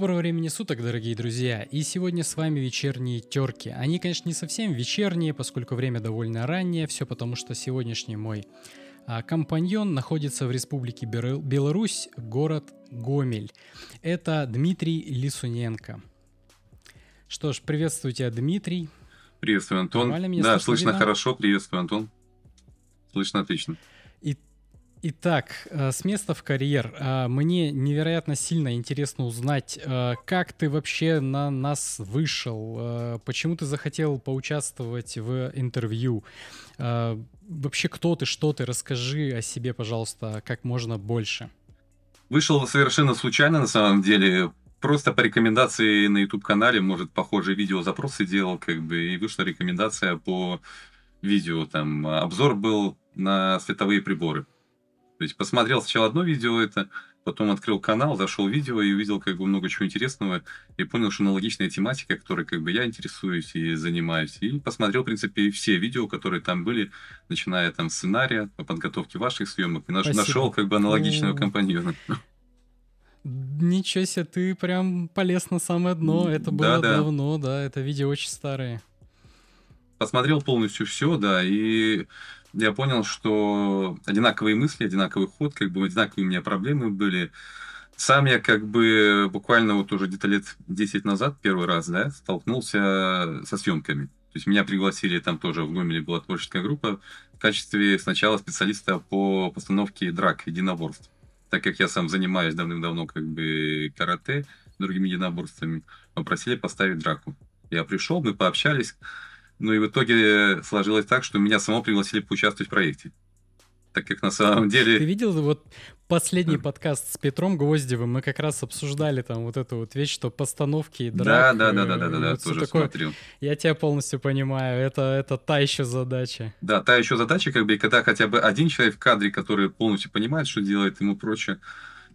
Доброго времени суток, дорогие друзья! И сегодня с вами вечерние терки. Они, конечно, не совсем вечерние, поскольку время довольно раннее, все потому что сегодняшний мой а, компаньон находится в республике Беларусь, город Гомель. Это Дмитрий Лисуненко. Что ж, приветствую тебя, Дмитрий. Приветствую, Антон. Меня да, слышно видно? хорошо. Приветствую, Антон. Слышно отлично. И Итак, э, с места в карьер. Э, мне невероятно сильно интересно узнать, э, как ты вообще на нас вышел, почему ты захотел поучаствовать в интервью. Вообще, кто ты, что ты, расскажи о себе, пожалуйста, как можно больше. Вышел совершенно случайно, на самом деле. Просто по рекомендации на YouTube-канале, может, похожие видео запросы делал, как бы, и вышла рекомендация по видео, там, обзор был на световые приборы. То есть посмотрел сначала одно видео это, потом открыл канал, зашел в видео и увидел как бы много чего интересного и понял, что аналогичная тематика, которой как бы я интересуюсь и занимаюсь. И посмотрел, в принципе, все видео, которые там были, начиная там сценария, по подготовке ваших съемок, и Спасибо. нашел как бы аналогичного компаньона. Ничего себе, ты прям полез на самое дно. Это было да, давно, да, это видео очень старое. Посмотрел полностью все, да, и я понял, что одинаковые мысли, одинаковый ход, как бы одинаковые у меня проблемы были. Сам я как бы буквально вот уже где-то лет 10 назад первый раз, да, столкнулся со съемками. То есть меня пригласили, там тоже в Гомеле была творческая группа, в качестве сначала специалиста по постановке драк, единоборств. Так как я сам занимаюсь давным-давно как бы карате, другими единоборствами, попросили поставить драку. Я пришел, мы пообщались, ну и в итоге сложилось так, что меня само пригласили поучаствовать в проекте. Так как на самом деле... Ты видел вот последний подкаст с Петром Гвоздевым? Мы как раз обсуждали там вот эту вот вещь, что постановки и драк. Да, да, да, да, да, да, вот тоже такое. смотрел. Я тебя полностью понимаю, это, это та еще задача. Да, та еще задача, как бы, и когда хотя бы один человек в кадре, который полностью понимает, что делает ему прочее,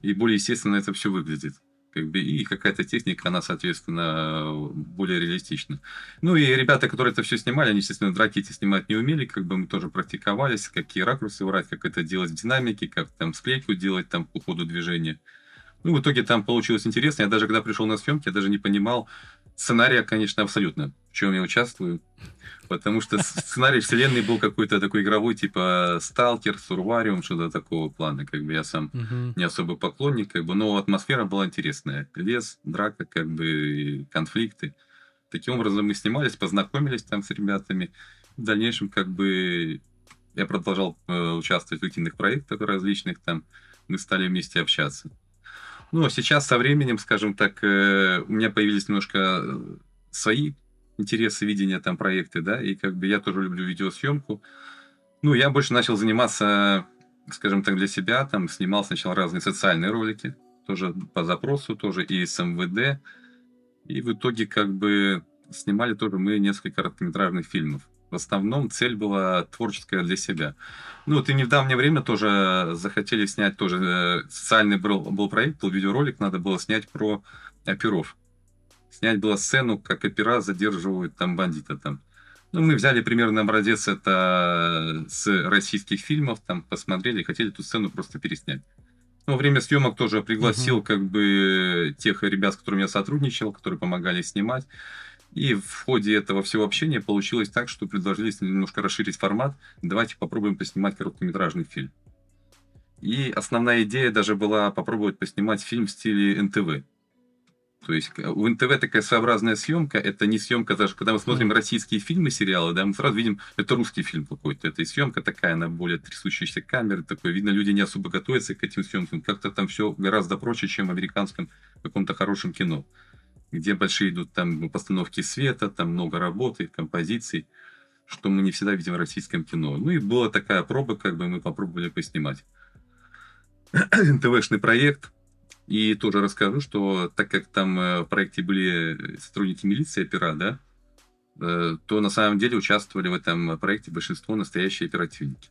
и более естественно это все выглядит как бы, и какая-то техника, она, соответственно, более реалистична. Ну и ребята, которые это все снимали, они, естественно, драки эти снимать не умели, как бы мы тоже практиковались, какие ракурсы брать, как это делать в динамике, как там склейку делать там по ходу движения. Ну, в итоге там получилось интересно. Я даже когда пришел на съемки, я даже не понимал сценария, конечно, абсолютно, в чем я участвую. Потому что сценарий вселенной был какой-то такой игровой, типа Сталкер, Сурвариум, что-то такого плана. Как бы я сам не особо поклонник, как бы, но атмосфера была интересная. Лес, драка, как бы, конфликты. Таким образом мы снимались, познакомились там с ребятами. В дальнейшем, как бы, я продолжал э, участвовать в активных проектах различных там. Мы стали вместе общаться. Ну, сейчас со временем, скажем так, э, у меня появились немножко э, свои интересы, видения там проекты, да, и как бы я тоже люблю видеосъемку. Ну, я больше начал заниматься, скажем так, для себя, там снимал сначала разные социальные ролики, тоже по запросу, тоже и с МВД, и в итоге как бы снимали тоже мы несколько короткометражных фильмов. В основном цель была творческая для себя. Ну, вот и в недавнее время тоже захотели снять тоже э, социальный был, был проект, был видеоролик, надо было снять про оперов снять было сцену, как опера задерживают там бандита там. Ну, мы взяли примерно образец это с российских фильмов, там посмотрели, хотели эту сцену просто переснять. Ну, во время съемок тоже пригласил uh-huh. как бы тех ребят, с которыми я сотрудничал, которые помогали снимать. И в ходе этого всего общения получилось так, что предложили немножко расширить формат. Давайте попробуем поснимать короткометражный фильм. И основная идея даже была попробовать поснимать фильм в стиле НТВ. То есть у НТВ такая своеобразная съемка. Это не съемка даже, когда мы смотрим российские фильмы, сериалы, да, мы сразу видим, это русский фильм какой-то. Это и съемка такая, она более трясущаяся камеры, такой. Видно, люди не особо готовятся к этим съемкам. Как-то там все гораздо проще, чем в американском каком-то хорошем кино, где большие идут там постановки света, там много работы, композиций, что мы не всегда видим в российском кино. Ну и была такая проба, как бы мы попробовали поснимать. НТВшный проект – и тоже расскажу, что так как там э, в проекте были сотрудники милиции, опера, да, э, то на самом деле участвовали в этом проекте большинство настоящие оперативники.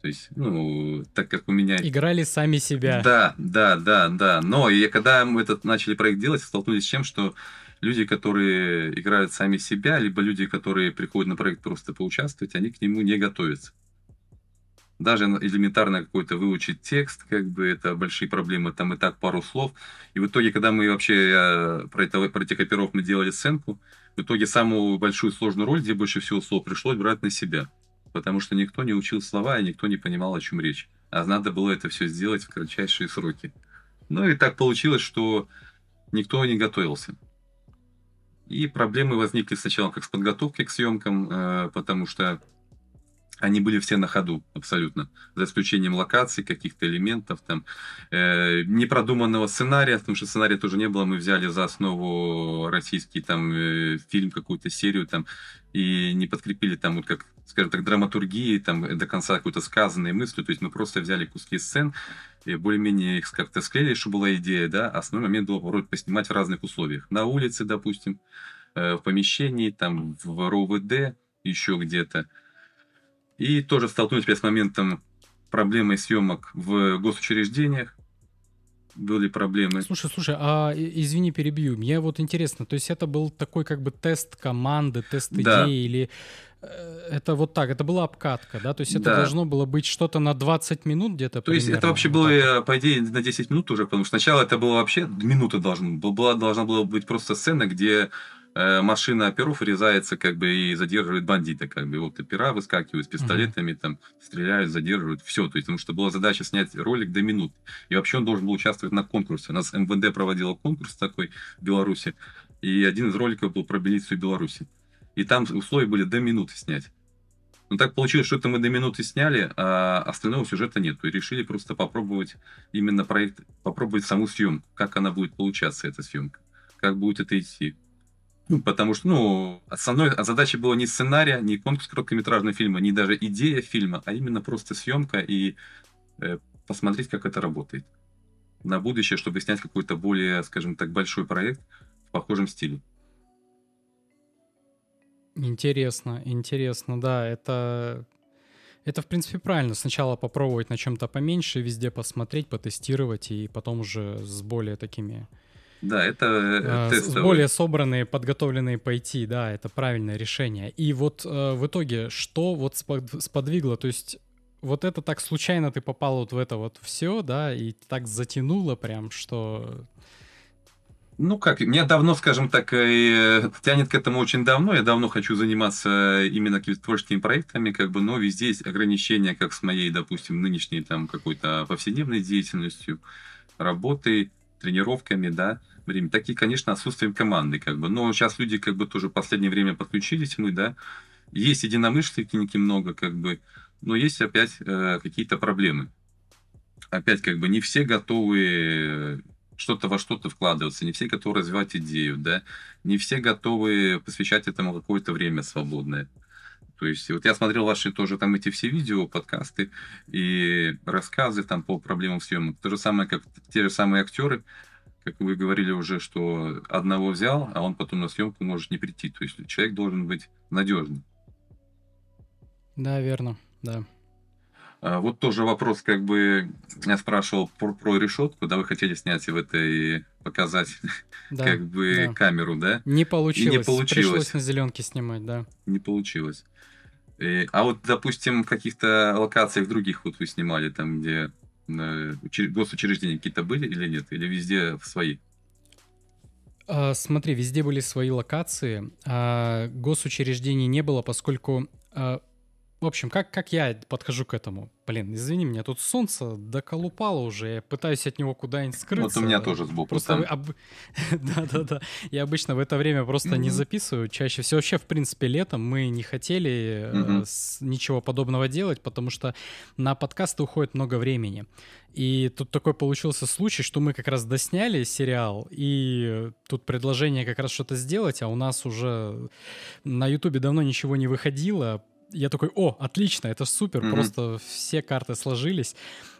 То есть, ну, так как у меня... Играли сами себя. Да, да, да, да. Но и когда мы этот начали проект делать, столкнулись с тем, что люди, которые играют сами себя, либо люди, которые приходят на проект просто поучаствовать, они к нему не готовятся. даже элементарно какой-то выучить текст, как бы это большие проблемы, там и так пару слов. И в итоге, когда мы вообще я, про, это, про этих оперов мы делали сценку, в итоге самую большую сложную роль, где больше всего слов пришлось брать на себя. Потому что никто не учил слова, и никто не понимал, о чем речь. А надо было это все сделать в кратчайшие сроки. Ну и так получилось, что никто не готовился. И проблемы возникли сначала как с подготовкой к съемкам, э, потому что они были все на ходу абсолютно, за исключением локаций, каких-то элементов, там, э, непродуманного сценария, потому что сценария тоже не было, мы взяли за основу российский там э, фильм, какую-то серию там, и не подкрепили там вот как, скажем так, драматургии, там до конца какой-то сказанной мысли, то есть мы просто взяли куски сцен, и более-менее их как-то склеили, чтобы была идея, да, основной момент был вроде поснимать в разных условиях. На улице, допустим, э, в помещении, там, в РОВД, еще где-то, и тоже столкнулись с моментом проблемы съемок в госучреждениях. Были проблемы. Слушай, слушай, а извини, перебью. Мне вот интересно, то есть это был такой как бы тест команды, тест да. идеи или э, это вот так, это была обкатка, да? То есть это да. должно было быть что-то на 20 минут где-то? То есть это вообще было, так. по идее, на 10 минут уже, потому что сначала это было вообще минута должна была, должна была быть просто сцена, где Э, машина оперов врезается как бы и задерживает бандита, как бы вот опера выскакивают с пистолетами, mm-hmm. там стреляют, задерживают, все, то есть потому что была задача снять ролик до минут, и вообще он должен был участвовать на конкурсе, у нас МВД проводила конкурс такой в Беларуси, и один из роликов был про милицию Беларуси, и там условия были до минуты снять. Но так получилось, что это мы до минуты сняли, а остального сюжета нет. И решили просто попробовать именно проект, попробовать саму съемку, как она будет получаться, эта съемка, как будет это идти. Ну, потому что, ну, основной задача была не сценария, не конкурс короткометражного фильма, не даже идея фильма, а именно просто съемка и э, посмотреть, как это работает. На будущее, чтобы снять какой-то более, скажем так, большой проект в похожем стиле. Интересно, интересно, да, это это, в принципе, правильно. Сначала попробовать на чем-то поменьше, везде посмотреть, потестировать, и потом уже с более такими да, это э, а, тестовый. Более собранные, подготовленные пойти, да, это правильное решение. И вот э, в итоге, что вот сподвигло, то есть вот это так случайно ты попал вот в это вот все, да, и так затянуло прям, что... Ну как, меня давно, скажем так, э, тянет к этому очень давно. Я давно хочу заниматься именно какими-то творческими проектами, как бы, но везде есть ограничения, как с моей, допустим, нынешней там какой-то повседневной деятельностью, работой тренировками, да, время. Такие, конечно, отсутствием команды, как бы. Но сейчас люди, как бы, тоже в последнее время подключились мы, да. Есть единомышленники много, как бы, но есть опять э, какие-то проблемы. Опять, как бы, не все готовы э, что-то во что-то вкладываться, не все готовы развивать идею, да, не все готовы посвящать этому какое-то время свободное. То есть, вот я смотрел ваши тоже там эти все видео, подкасты и рассказы там по проблемам съемок. То же самое, как те же самые актеры, как вы говорили уже, что одного взял, а он потом на съемку может не прийти. То есть человек должен быть надежным. Да, верно, да. А, вот тоже вопрос, как бы я спрашивал про, про решетку, да, вы хотели снять в этой показать да, как бы да. камеру, да? Не получилось. И не получилось. Пришлось на зеленке снимать, да. Не получилось. И, а вот, допустим, в каких-то локациях других вот вы снимали, там, где э, госучреждения какие-то были или нет? Или везде свои? А, смотри, везде были свои локации, а госучреждений не было, поскольку а, в общем, как, как я подхожу к этому? Блин, извини меня, тут солнце доколупало уже, я пытаюсь от него куда-нибудь скрыться. Вот у меня тоже сбоку просто там. Да-да-да, я обычно в это время просто не записываю, чаще всего вообще, в принципе, летом мы не хотели э, ничего подобного делать, потому что на подкасты уходит много времени. И тут такой получился случай, что мы как раз досняли сериал, и тут предложение как раз что-то сделать, а у нас уже на Ютубе давно ничего не выходило, я такой, о, отлично, это супер, mm-hmm. просто все карты сложились.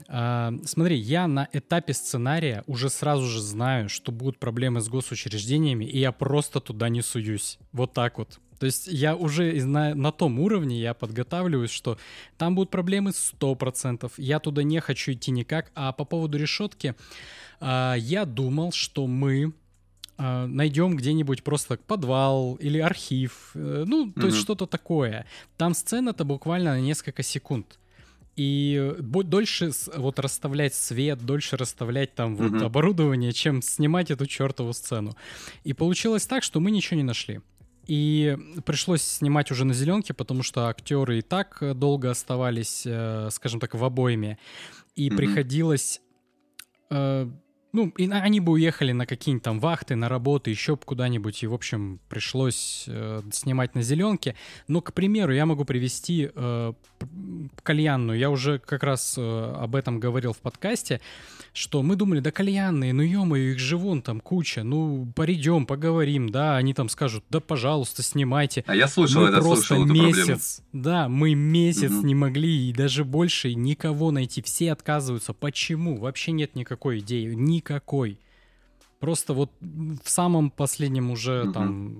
А, смотри, я на этапе сценария уже сразу же знаю, что будут проблемы с госучреждениями, и я просто туда не суюсь. Вот так вот. То есть я уже на, на том уровне, я подготавливаюсь, что там будут проблемы 100%. Я туда не хочу идти никак. А по поводу решетки, а, я думал, что мы найдем где-нибудь просто подвал или архив, э, ну, то mm-hmm. есть что-то такое. Там сцена-то буквально на несколько секунд. и дольше вот расставлять свет, дольше расставлять там вот Мгм. оборудование, чем снимать эту чертову сцену. И получилось так, что мы ничего не нашли. И пришлось снимать уже на зеленке, потому что актеры и так э, долго оставались, э, скажем так, в обойме. И Мгм. приходилось... ну, и они бы уехали на какие-нибудь там вахты, на работы, еще куда-нибудь. И, в общем, пришлось э, снимать на зеленке. Но, к примеру, я могу привести э, кальянную. Я уже как раз э, об этом говорил в подкасте, что мы думали, да кальянные, ну ё-моё, их же вон там куча, ну придем, поговорим, да, они там скажут, да пожалуйста, снимайте. А я слышал мы это, просто слышал месяц, да, мы месяц Мгм. не могли и даже больше никого найти, все отказываются. Почему? Вообще нет никакой идеи, никакой. Просто вот в самом последнем уже Мгм. там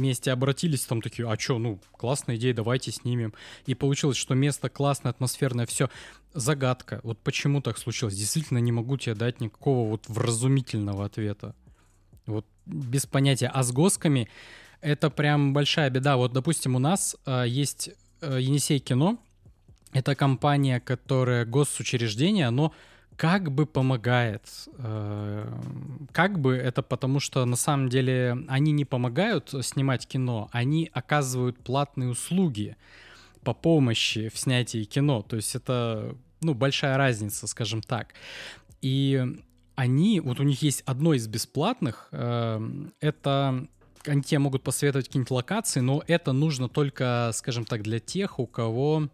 месте обратились, там такие, а чё, ну, классная идея, давайте снимем. И получилось, что место классное, атмосферное, все. Загадка. Вот почему так случилось? Действительно не могу тебе дать никакого вот вразумительного ответа. Вот без понятия. А с госками это прям большая беда. Вот, допустим, у нас э, есть э, Енисей кино. Это компания, которая госучреждение, оно как бы помогает. Э, Как бы это потому, что на самом деле они не помогают снимать кино, они оказывают платные услуги по помощи в снятии кино. То есть это, ну, большая разница, скажем так. И они, вот у них есть одно из бесплатных, э, это они тебе могут посоветовать какие-нибудь локации, но это нужно только, скажем так, для тех, у кого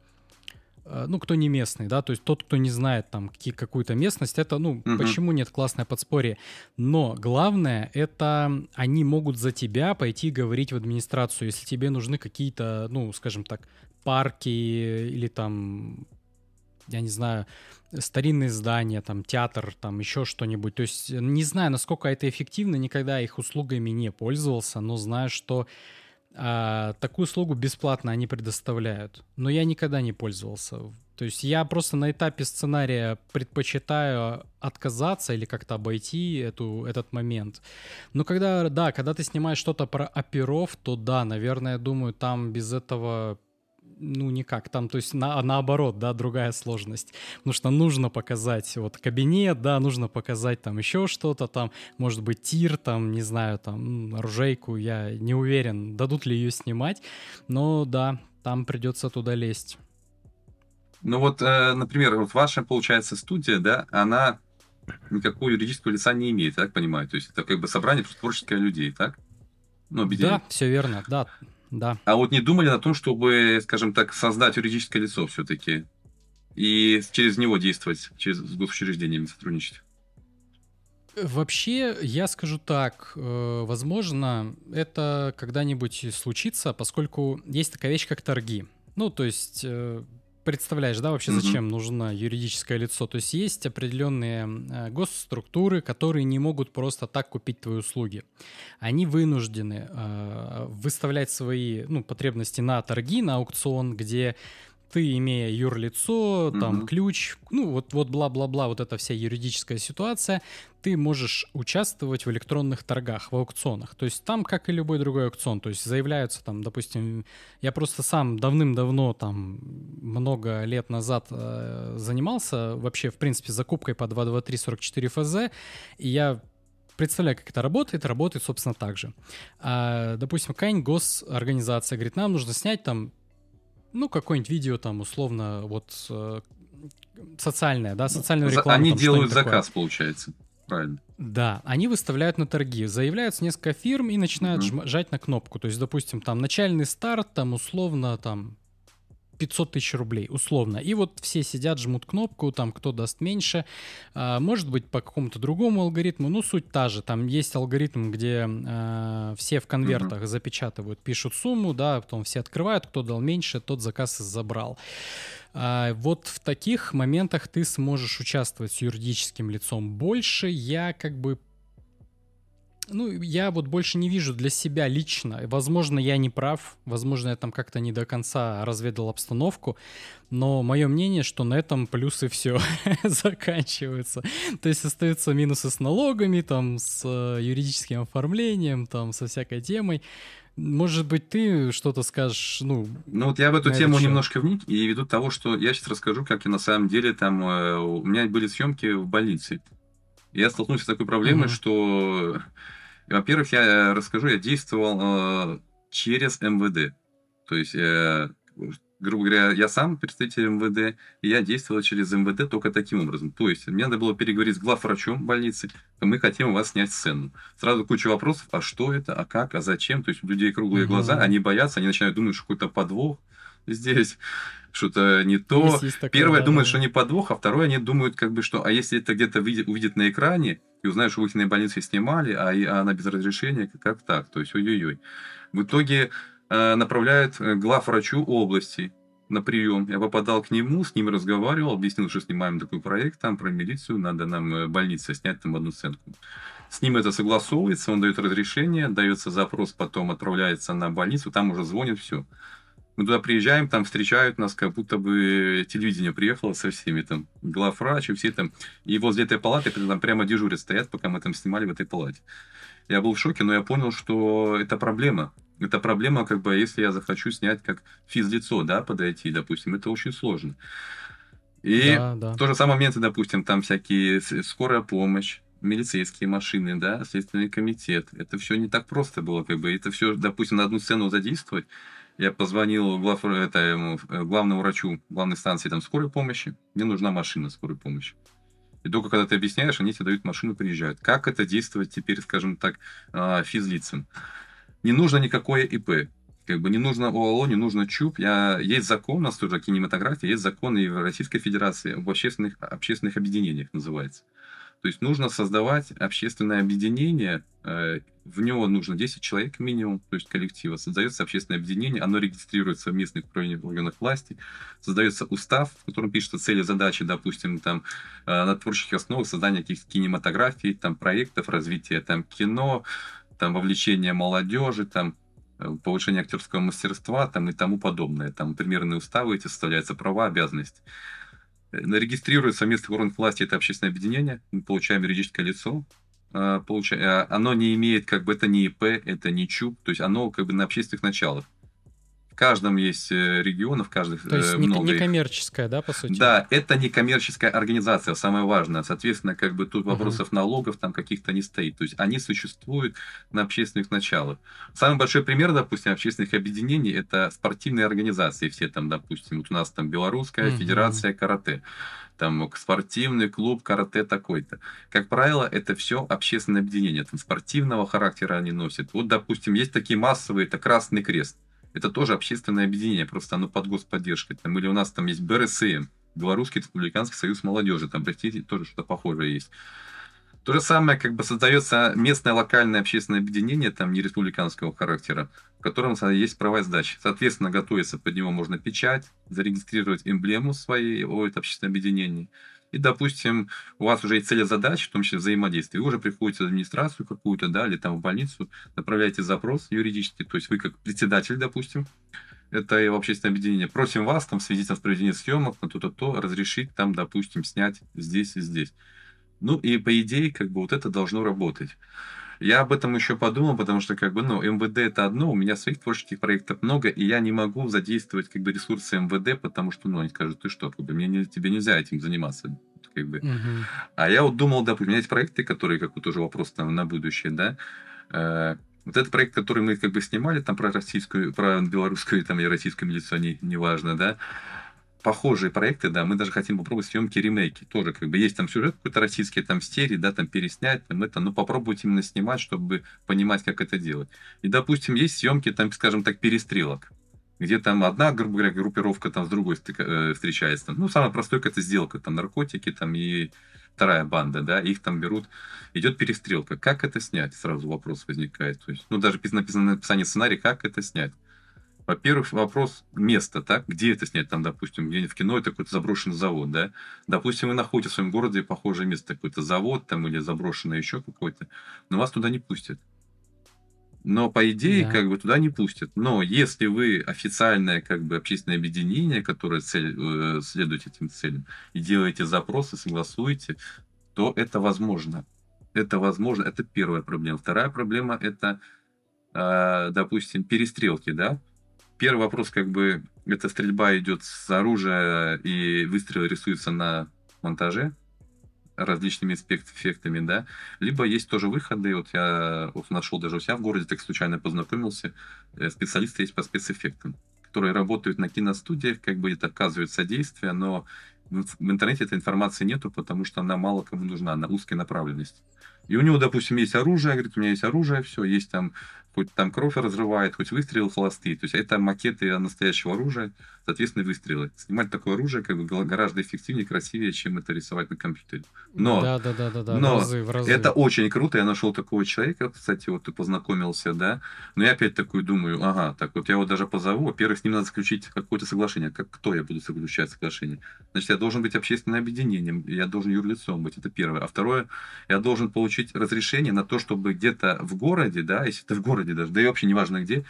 ну, кто не местный, да, то есть тот, кто не знает там какие, какую-то местность, это, ну, Мгм. почему нет классное подспорье. Но главное, это они могут за тебя пойти говорить в администрацию, если тебе нужны какие-то, ну, скажем так, парки или там, я не знаю, старинные здания, там, театр, там, еще что-нибудь. То есть не знаю, насколько это эффективно, никогда их услугами не пользовался, но знаю, что а, такую услугу бесплатно они предоставляют. Но я никогда не пользовался. То есть я просто на этапе сценария предпочитаю отказаться или как-то обойти эту, этот момент. Но когда, да, когда ты снимаешь что-то про оперов, то да, наверное, думаю, там без этого ну, никак. Там, то есть, на, наоборот, да, другая сложность. Потому что нужно показать вот кабинет, да, нужно показать там еще что-то, там, может быть, тир, там, не знаю, там, оружейку, я не уверен, дадут ли ее снимать. Но да, там придется туда лезть. Ну вот, э, например, вот ваша, получается, студия, да, она никакого юридического лица не имеет, я так понимаю? То есть это как бы собрание просто творческих людей, так? Ну, объединение. Да, все верно, да, да. А вот не думали о том, чтобы, скажем так, создать юридическое лицо все-таки и через него действовать, через с госучреждениями сотрудничать? Вообще, я скажу так, э, возможно, это когда-нибудь случится, поскольку есть такая вещь, как торги. Ну, то есть, э, представляешь, да, вообще зачем нужно юридическое лицо? То есть есть определенные э, госструктуры, которые не могут просто так купить твои услуги. Они вынуждены э, выставлять свои ну, потребности на торги, на аукцион, где ты, имея юрлицо, там, Мгм. ключ, ну, вот, вот бла-бла-бла, вот эта вся юридическая ситуация, ты можешь участвовать в электронных торгах, в аукционах. То есть там, как и любой другой аукцион, то есть заявляются там, допустим, я просто сам давным-давно, там, много лет назад э, занимался вообще, в принципе, закупкой по 22344 ФЗ, и я представляю, как это работает, работает, собственно, так же. А, допустим, какая-нибудь госорганизация говорит, нам нужно снять там, ну, какое-нибудь видео там, условно, вот, э, социальное, да, социальную рекламу. Они там, делают что-нибудь такое. заказ, получается. Правильно. Да, они выставляют на торги. Заявляются несколько фирм и начинают жма- жать на кнопку. То есть, допустим, там начальный старт, там условно там 500 тысяч рублей, условно. И вот все сидят, жмут кнопку, там кто даст меньше. А, может быть, по какому-то другому алгоритму. Ну, суть та же. Там есть алгоритм, где а, все в конвертах запечатывают, пишут сумму, да, потом все открывают, кто дал меньше, тот заказ и забрал. А, вот в таких моментах ты сможешь участвовать с юридическим лицом больше. Я как бы ну, я вот больше не вижу для себя лично. Возможно, я не прав, возможно, я там как-то не до конца разведал обстановку, но мое мнение, что на этом плюсы все заканчиваются. То есть остаются минусы с налогами, там, с э, юридическим оформлением, там, со всякой темой. Может быть, ты что-то скажешь, ну... Ну, вот я в эту тему немножко вник, и веду того, что я сейчас расскажу, как я на самом деле там... Э, у меня были съемки в больнице. Я столкнулся с такой проблемой, угу. что... Во-первых, я расскажу, я действовал э, через МВД. То есть, э, грубо говоря, я сам представитель МВД, и я действовал через МВД только таким образом. То есть, мне надо было переговорить с главврачом больницы, мы хотим у вас снять сцену. Сразу куча вопросов, а что это, а как, а зачем? То есть, у людей круглые угу. глаза, они боятся, они начинают думать, что какой-то подвох здесь, что-то не то. Такое, Первое да, думают, да. что не подвох, а второе они думают, как бы, что, а если это где-то увидит, увидит на экране, и узнают, что их больнице снимали, а, а она без разрешения, как так? То есть, ой-ой-ой. В итоге Э, направляют э, главврачу области на прием. Я попадал к нему, с ним разговаривал, объяснил, что снимаем такой проект там про милицию, надо нам э, больнице снять там одну сценку. С ним это согласовывается, он дает разрешение, дается запрос, потом отправляется на больницу, там уже звонит, все. Мы туда приезжаем, там встречают нас, как будто бы телевидение приехало со всеми, там, главврач и все там. И возле этой палаты там прямо дежурят стоят, пока мы там снимали в этой палате. Я был в шоке, но я понял, что это проблема. Это проблема, как бы, если я захочу снять как физлицо, да, подойти, допустим, это очень сложно. И да, да. в тот же самый момент, допустим, там всякие скорая помощь, милицейские машины, да, следственный комитет. Это все не так просто было, как бы. Это все, допустим, на одну сцену задействовать. Я позвонил глав, это, э, главному врачу главной станции там, скорой помощи. Мне нужна машина скорой помощи. И только когда ты объясняешь, они тебе дают машину, приезжают. Как это действовать теперь, скажем так, а, физлицам? не нужно никакое ИП. Как бы не нужно ОАО, не нужно ЧУП. Я, есть закон, у нас тоже кинематография, есть закон и в Российской Федерации об общественных, общественных объединениях называется. То есть нужно создавать общественное объединение, э, в него нужно 10 человек минимум, то есть коллектива. Создается общественное объединение, оно регистрируется в местных органах власти, создается устав, в котором пишутся цели, задачи, допустим, там, э, на творческих основах создания каких-то кинематографий, там, проектов, развития там, кино, там вовлечение молодежи, там э, повышение актерского мастерства там, и тому подобное. Там примерные уставы эти составляются права, обязанности. Э, Регистрируется местных органах власти это общественное объединение, мы получаем юридическое лицо, э, получаем, оно не имеет, как бы это не ИП, это не ЧУП, то есть оно как бы на общественных началах. В каждом есть э, регионов, в каждом То есть э, много. Не коммерческая, да, по сути? Да, это не коммерческая организация, самое важное. Соответственно, как бы тут вопросов uh-huh. налогов там каких-то не стоит. То есть они существуют на общественных началах. Самый большой пример, допустим, общественных объединений это спортивные организации. Все там, допустим, вот у нас там Белорусская uh-huh. Федерация карате там спортивный клуб карате такой-то. Как правило, это все общественное объединение, там спортивного характера они носят. Вот, допустим, есть такие массовые, это Красный Крест это тоже общественное объединение, просто оно под господдержкой. Там, или у нас там есть БРСМ, Белорусский республиканский союз молодежи, там, простите, тоже что-то похожее есть. То же самое, как бы создается местное локальное общественное объединение, там не республиканского характера, в котором есть права сдачи. Соответственно, готовится под него можно печать, зарегистрировать эмблему своей, о, это общественное объединение и, допустим, у вас уже есть цели задач, в том числе взаимодействие, вы уже приходите в администрацию какую-то, да, или там в больницу, направляете запрос юридический, то есть вы как председатель, допустим, это и общественное объединение, просим вас там в связи с проведением съемок на то-то, то, разрешить там, допустим, снять здесь и здесь. Ну и по идее, как бы вот это должно работать. Я об этом еще подумал, потому что как бы, ну, МВД это одно, у меня своих творческих проектов много, и я не могу задействовать как бы ресурсы МВД, потому что, ну, они скажут, ты что, как бы, мне не, тебе нельзя этим заниматься, как бы. Угу. А я вот думал, да, есть проекты, которые, как бы, тоже вопрос там на будущее, да, э, вот этот проект, который мы как бы снимали там про российскую, про белорусскую там и российскую милицию, не, неважно, да, похожие проекты, да, мы даже хотим попробовать съемки ремейки. Тоже как бы есть там сюжет какой-то российский, там серии, да, там переснять, там это, но попробовать именно снимать, чтобы понимать, как это делать. И, допустим, есть съемки, там, скажем так, перестрелок где там одна, грубо говоря, группировка там с другой э, встречается. Ну, самое простое, это сделка, там наркотики, там и вторая банда, да, их там берут, идет перестрелка. Как это снять? Сразу вопрос возникает. То есть, ну, даже написано написание сценария, как это снять. Во-первых, вопрос места, так, где это снять, там, допустим, где-нибудь в кино, это какой-то заброшенный завод, да, допустим, вы находите в своем городе похожее место, какой-то завод там или заброшенный еще какой-то, но вас туда не пустят. Но по идее, да. как бы туда не пустят. Но если вы официальное как бы общественное объединение, которое цель, э, следует этим целям, и делаете запросы, согласуете, то это возможно. Это возможно. Это первая проблема. Вторая проблема это э, допустим, перестрелки, да, первый вопрос, как бы, эта стрельба идет с оружия, и выстрел рисуется на монтаже различными эффектами, да, либо есть тоже выходы, вот я вот нашел даже у себя в городе, так случайно познакомился, э, специалисты есть по спецэффектам, которые работают на киностудиях, как бы это оказывают содействие, но в интернете этой информации нету, потому что она мало кому нужна, она узкой направленности. И у него, допустим, есть оружие, говорит, у меня есть оружие, все, есть там хоть там кровь разрывает, хоть выстрелы холостые. То есть это макеты настоящего оружия, соответственно, выстрелы. Снимать такое оружие как бы гораздо эффективнее, красивее, чем это рисовать на компьютере. Но, да, да, да, да, да. но в разы, в разы. это очень круто. Я нашел такого человека, кстати, вот ты познакомился, да. Но я опять такой думаю, ага, так вот я его даже позову. Во-первых, с ним надо заключить какое-то соглашение. Как кто я буду заключать соглашение? Значит, я должен быть общественным объединением, я должен юрлицом быть, это первое. А второе, я должен получить разрешение на то, чтобы где-то в городе, да, если ты в городе городе даже, да и вообще неважно где,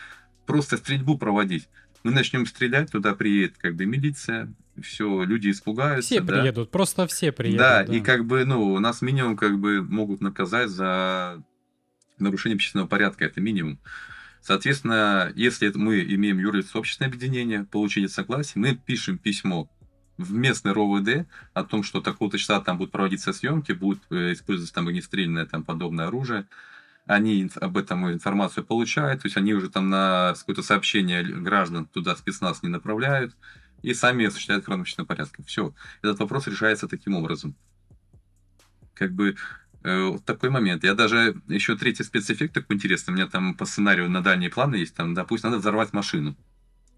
просто стрельбу проводить. Мы начнем стрелять, туда приедет как бы милиция, все, люди испугаются. Все да? приедут, просто все приедут. Да, да, и как бы, ну, нас минимум как бы могут наказать за нарушение общественного порядка, это минимум. Соответственно, если мы имеем юрлицо общественное объединение, получили согласие, мы пишем письмо в местный РОВД о том, что такого-то числа там будут проводиться съемки, будет э, использоваться там огнестрельное там подобное оружие они об этом информацию получают, то есть они уже там на какое-то сообщение граждан туда спецназ не направляют, и сами осуществляют хронологичным порядком. Все. Этот вопрос решается таким образом. Как бы э, вот такой момент. Я даже еще третий спецэффект такой интересный. У меня там по сценарию на дальние планы есть. Там, допустим, надо взорвать машину.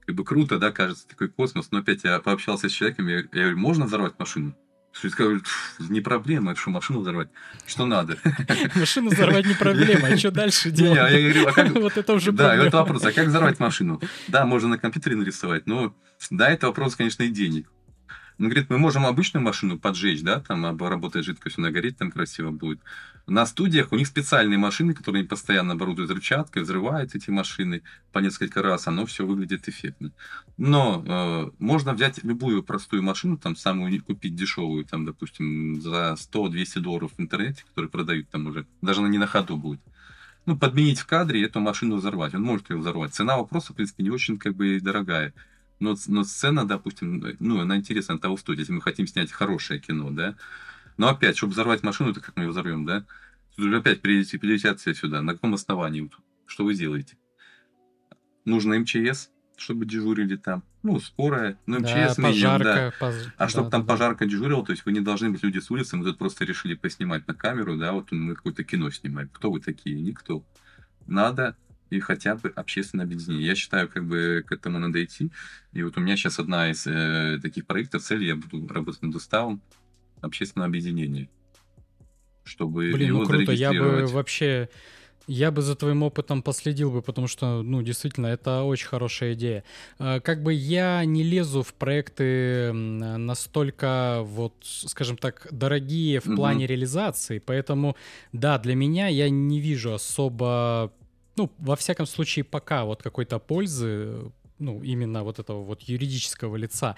Как бы круто, да, кажется, такой космос. Но опять я пообщался с человеком, я, я говорю, можно взорвать машину? Что сказали, не проблема, что, машину взорвать? Что надо? Машину взорвать не проблема, а что дальше делать? Я говорю, а как... Вот это уже Да, это вопрос, а как взорвать машину? Да, можно на компьютере нарисовать, но да, это вопрос, конечно, и денег. Он говорит, мы можем обычную машину поджечь, да, там обработать жидкость, она гореть там красиво будет. На студиях у них специальные машины, которые они постоянно оборудуют взрывчаткой, взрывают эти машины по несколько раз, оно все выглядит эффектно. Но э, можно взять любую простую машину, там самую купить дешевую, там, допустим, за 100-200 долларов в интернете, которые продают там уже, даже она не на ходу будет ну, подменить в кадре и эту машину взорвать. Он может ее взорвать. Цена вопроса, в принципе, не очень как бы дорогая. Но, но сцена, допустим, ну, она интересна того стоит, если мы хотим снять хорошее кино, да. Но опять, чтобы взорвать машину, то как мы ее взорвем, да? Тут уже опять прилетят все сюда. На каком основании? Что вы делаете? Нужно МЧС, чтобы дежурили там. Ну, скорая, ну, МЧС да, минимум, пожарка, да. Пож... А чтобы да, там да, пожарка да. дежурила, то есть вы не должны быть люди с улицы, мы тут просто решили поснимать на камеру, да, вот мы какое-то кино снимаем. Кто вы такие? Никто. Надо и хотя бы общественное объединение. Я считаю, как бы к этому надо идти. И вот у меня сейчас одна из э, таких проектов, цели, я буду работать над уставом общественного объединения. Чтобы Блин, его ну круто, я бы вообще... Я бы за твоим опытом последил бы, потому что, ну, действительно, это очень хорошая идея. Э, как бы я не лезу в проекты настолько, вот, скажем так, дорогие в плане mm-hmm. реализации, поэтому, да, для меня я не вижу особо ну, во всяком случае, пока вот какой-то пользы, ну, именно вот этого вот юридического лица.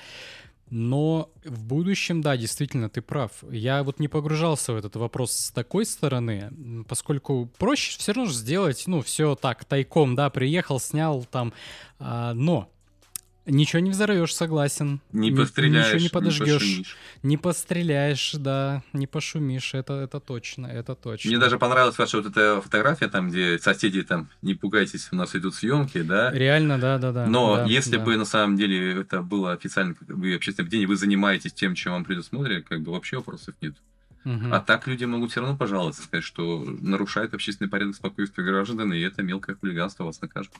Но в будущем, да, действительно, ты прав. Я вот не погружался в этот вопрос с такой стороны, поскольку проще все равно же сделать, ну, все так, тайком, да, приехал, снял там, а, но Ничего не взорвешь, согласен. Не постреляешь, ничего не подожгешь. Не, не постреляешь, да, не пошумишь, это, это точно, это точно. Мне даже понравилась ваша вот эта фотография, там, где соседи там, не пугайтесь, у нас идут съемки, да. Реально, да, да, да. Но да, если да. бы на самом деле это было официально, вы общественное день, вы занимаетесь тем, чем вам предусмотрели, как бы вообще вопросов нет. Угу. А так люди могут все равно пожаловаться, сказать, что нарушает общественный порядок спокойствия граждан, и это мелкое хулиганство вас накажут.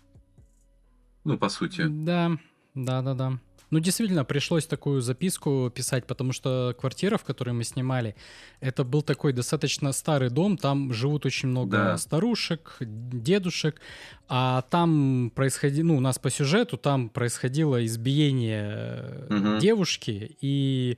Ну, по сути. Да, да-да-да. Ну, действительно, пришлось такую записку писать, потому что квартира, в которой мы снимали, это был такой достаточно старый дом, там живут очень много да. старушек, дедушек, а там происходило, ну, у нас по сюжету там происходило избиение угу. девушки, и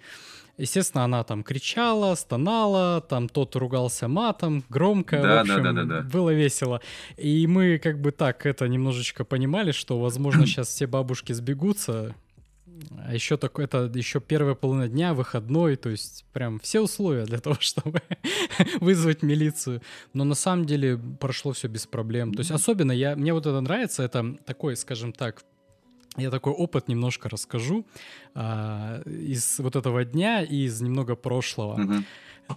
Естественно, она там кричала, стонала, там тот ругался матом, громко, да, в общем, да, да, да, да. было весело. И мы как бы так это немножечко понимали, что, возможно, сейчас все бабушки сбегутся, А еще такое, это еще первая половина дня, выходной, то есть прям все условия для того, чтобы вызвать милицию. Но на самом деле прошло все без проблем. То есть особенно я, мне вот это нравится, это такой, скажем так, я такой опыт немножко расскажу а, из вот этого дня и из немного прошлого. Мгм.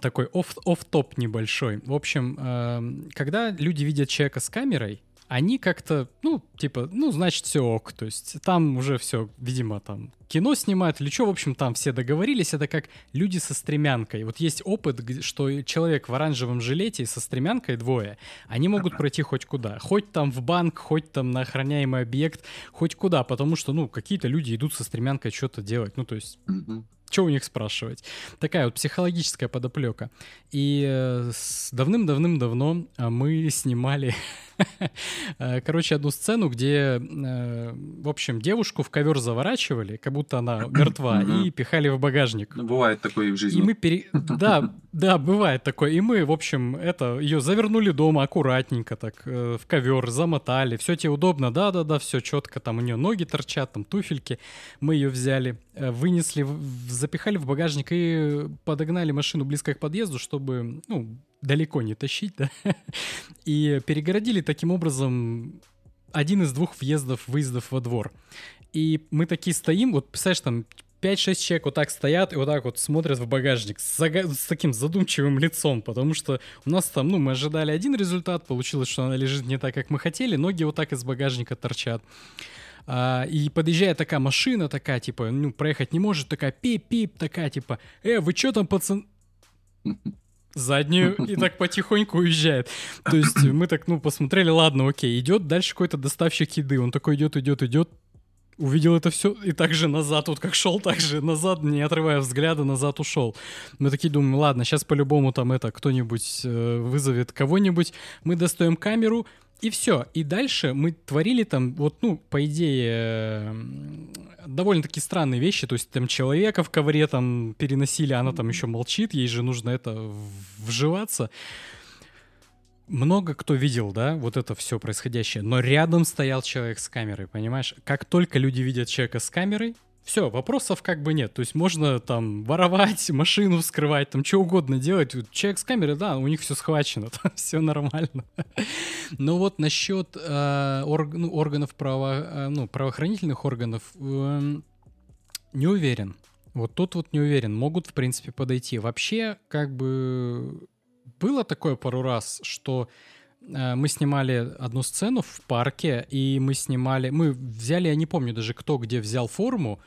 Такой оф- оф-топ небольшой. В общем, эм, когда люди видят человека с камерой, они как-то, ну, типа, ну, значит, все ок. То есть там уже все, видимо, там кино снимают или что, в общем, там все договорились. Это как люди со стремянкой. Вот есть опыт, что человек в оранжевом жилете со стремянкой двое, они могут пройти хоть куда. Хоть там в банк, хоть там на охраняемый объект, хоть куда. Потому что, ну, какие-то люди идут со стремянкой что-то делать. Ну, то есть Мгм. Что у них спрашивать? Такая вот психологическая подоплека. И э, давным-давным-давно а, мы снимали, э, короче, одну сцену, где, э, в общем, девушку в ковер заворачивали, как будто она мертва, и пихали в багажник. Ну, бывает такое и в И жизни. мы пере... Да, да, бывает такое. И мы, в общем, это ее завернули дома аккуратненько так э, в ковер, замотали. Все тебе удобно, да-да-да, все четко. Там у нее ноги торчат, там туфельки. Мы ее взяли, э, вынесли, в- запихали в багажник и подогнали машину близко к подъезду, чтобы, ну, далеко не тащить, да. И перегородили таким образом один из двух въездов-выездов во двор. И мы такие стоим, вот, представляешь, там 5-6 человек вот так стоят и вот так вот смотрят в багажник с, зага- с таким задумчивым лицом, потому что у нас там, ну, мы ожидали один результат, получилось, что она лежит не так, как мы хотели, ноги вот так из багажника торчат. А, и подъезжает такая машина, такая, типа, ну, проехать не может, такая пип-пип, такая, типа, э, вы чё там, пацан... заднюю и так потихоньку уезжает. То есть мы так, ну, посмотрели, ладно, окей, идет дальше какой-то доставщик еды, он такой идет, идет, идет, увидел это все и так же назад, вот как шел, так же назад, не отрывая взгляда, назад ушел. Мы такие думаем, ладно, сейчас по-любому там это кто-нибудь э, вызовет кого-нибудь, мы достаем камеру, и все. И дальше мы творили там, вот, ну, по идее, э, довольно-таки странные вещи. То есть там человека в ковре там переносили, она там еще молчит, ей же нужно это вживаться. Много кто видел, да, вот это все происходящее, но рядом стоял человек с камерой, понимаешь? Как только люди видят человека с камерой, все, вопросов как бы нет. То есть можно там воровать, машину вскрывать, там что угодно делать. Человек с камерой, да, у них все схвачено, там все нормально. Но вот насчет э, орг- ну, органов право, э, ну, правоохранительных органов эм, не уверен. Вот тут вот не уверен. Могут, в принципе, подойти. Вообще, как бы было такое пару раз, что э, мы снимали одну сцену в парке, и мы снимали... Мы взяли, я не помню даже, кто где взял форму,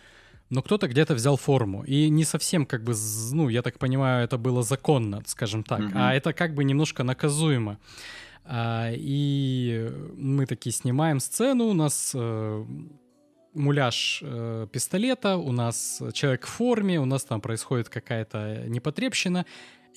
но кто-то где-то взял форму. И не совсем, как бы, ну, я так понимаю, это было законно, скажем так. Мгм. А это как бы немножко наказуемо. А, и мы такие снимаем сцену, у нас э, муляж э, пистолета, у нас человек в форме, у нас там происходит какая-то непотребщина,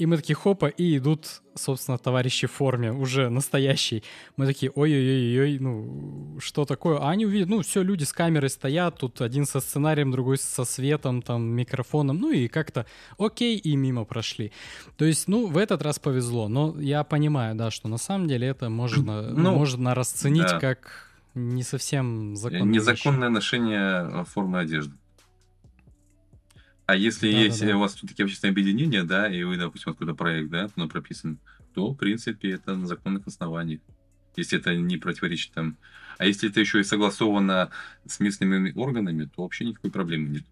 и мы такие хопа, и идут, собственно, товарищи в форме, уже настоящий. Мы такие, ой-ой-ой, ну, что такое? А они увидят, ну, все, люди с камерой стоят, тут один со сценарием, другой со светом, там, микрофоном, ну, и как-то окей, и мимо прошли. То есть, ну, в этот раз повезло, но я понимаю, да, что на самом деле это можно, Ну, можно расценить да. как не совсем законная вещь. Незаконное ношение э, формы одежды. А если Да, есть да, да. у вас такие общественные объединения, да, и вы, допустим, откуда проект, да, ну, прописан, то, в принципе, это на законных основаниях. Если это не противоречит там. А если это еще и согласовано с местными органами, то вообще никакой проблемы нет.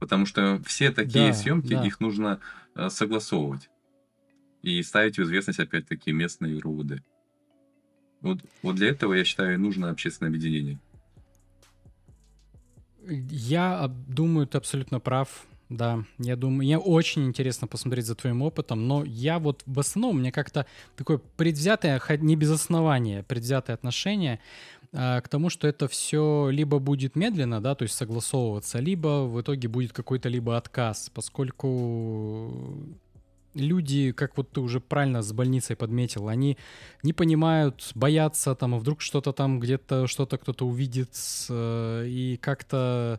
Потому что все такие Да, съемки, да. их нужно э, согласовывать. И ставить в известность, опять-таки, местные РУВД. Вот, вот для этого, я считаю, нужно общественное объединение. Я об- думаю, ты абсолютно прав. Да, я думаю, мне очень интересно посмотреть за твоим опытом, но я вот в основном, меня как-то такое предвзятое, не без основания, предвзятое отношение а, к тому, что это все либо будет медленно, да, то есть согласовываться, либо в итоге будет какой-то либо отказ, поскольку люди, как вот ты уже правильно с больницей подметил, они не понимают, боятся там, а вдруг что-то там где-то, что-то кто-то увидит, э, и как-то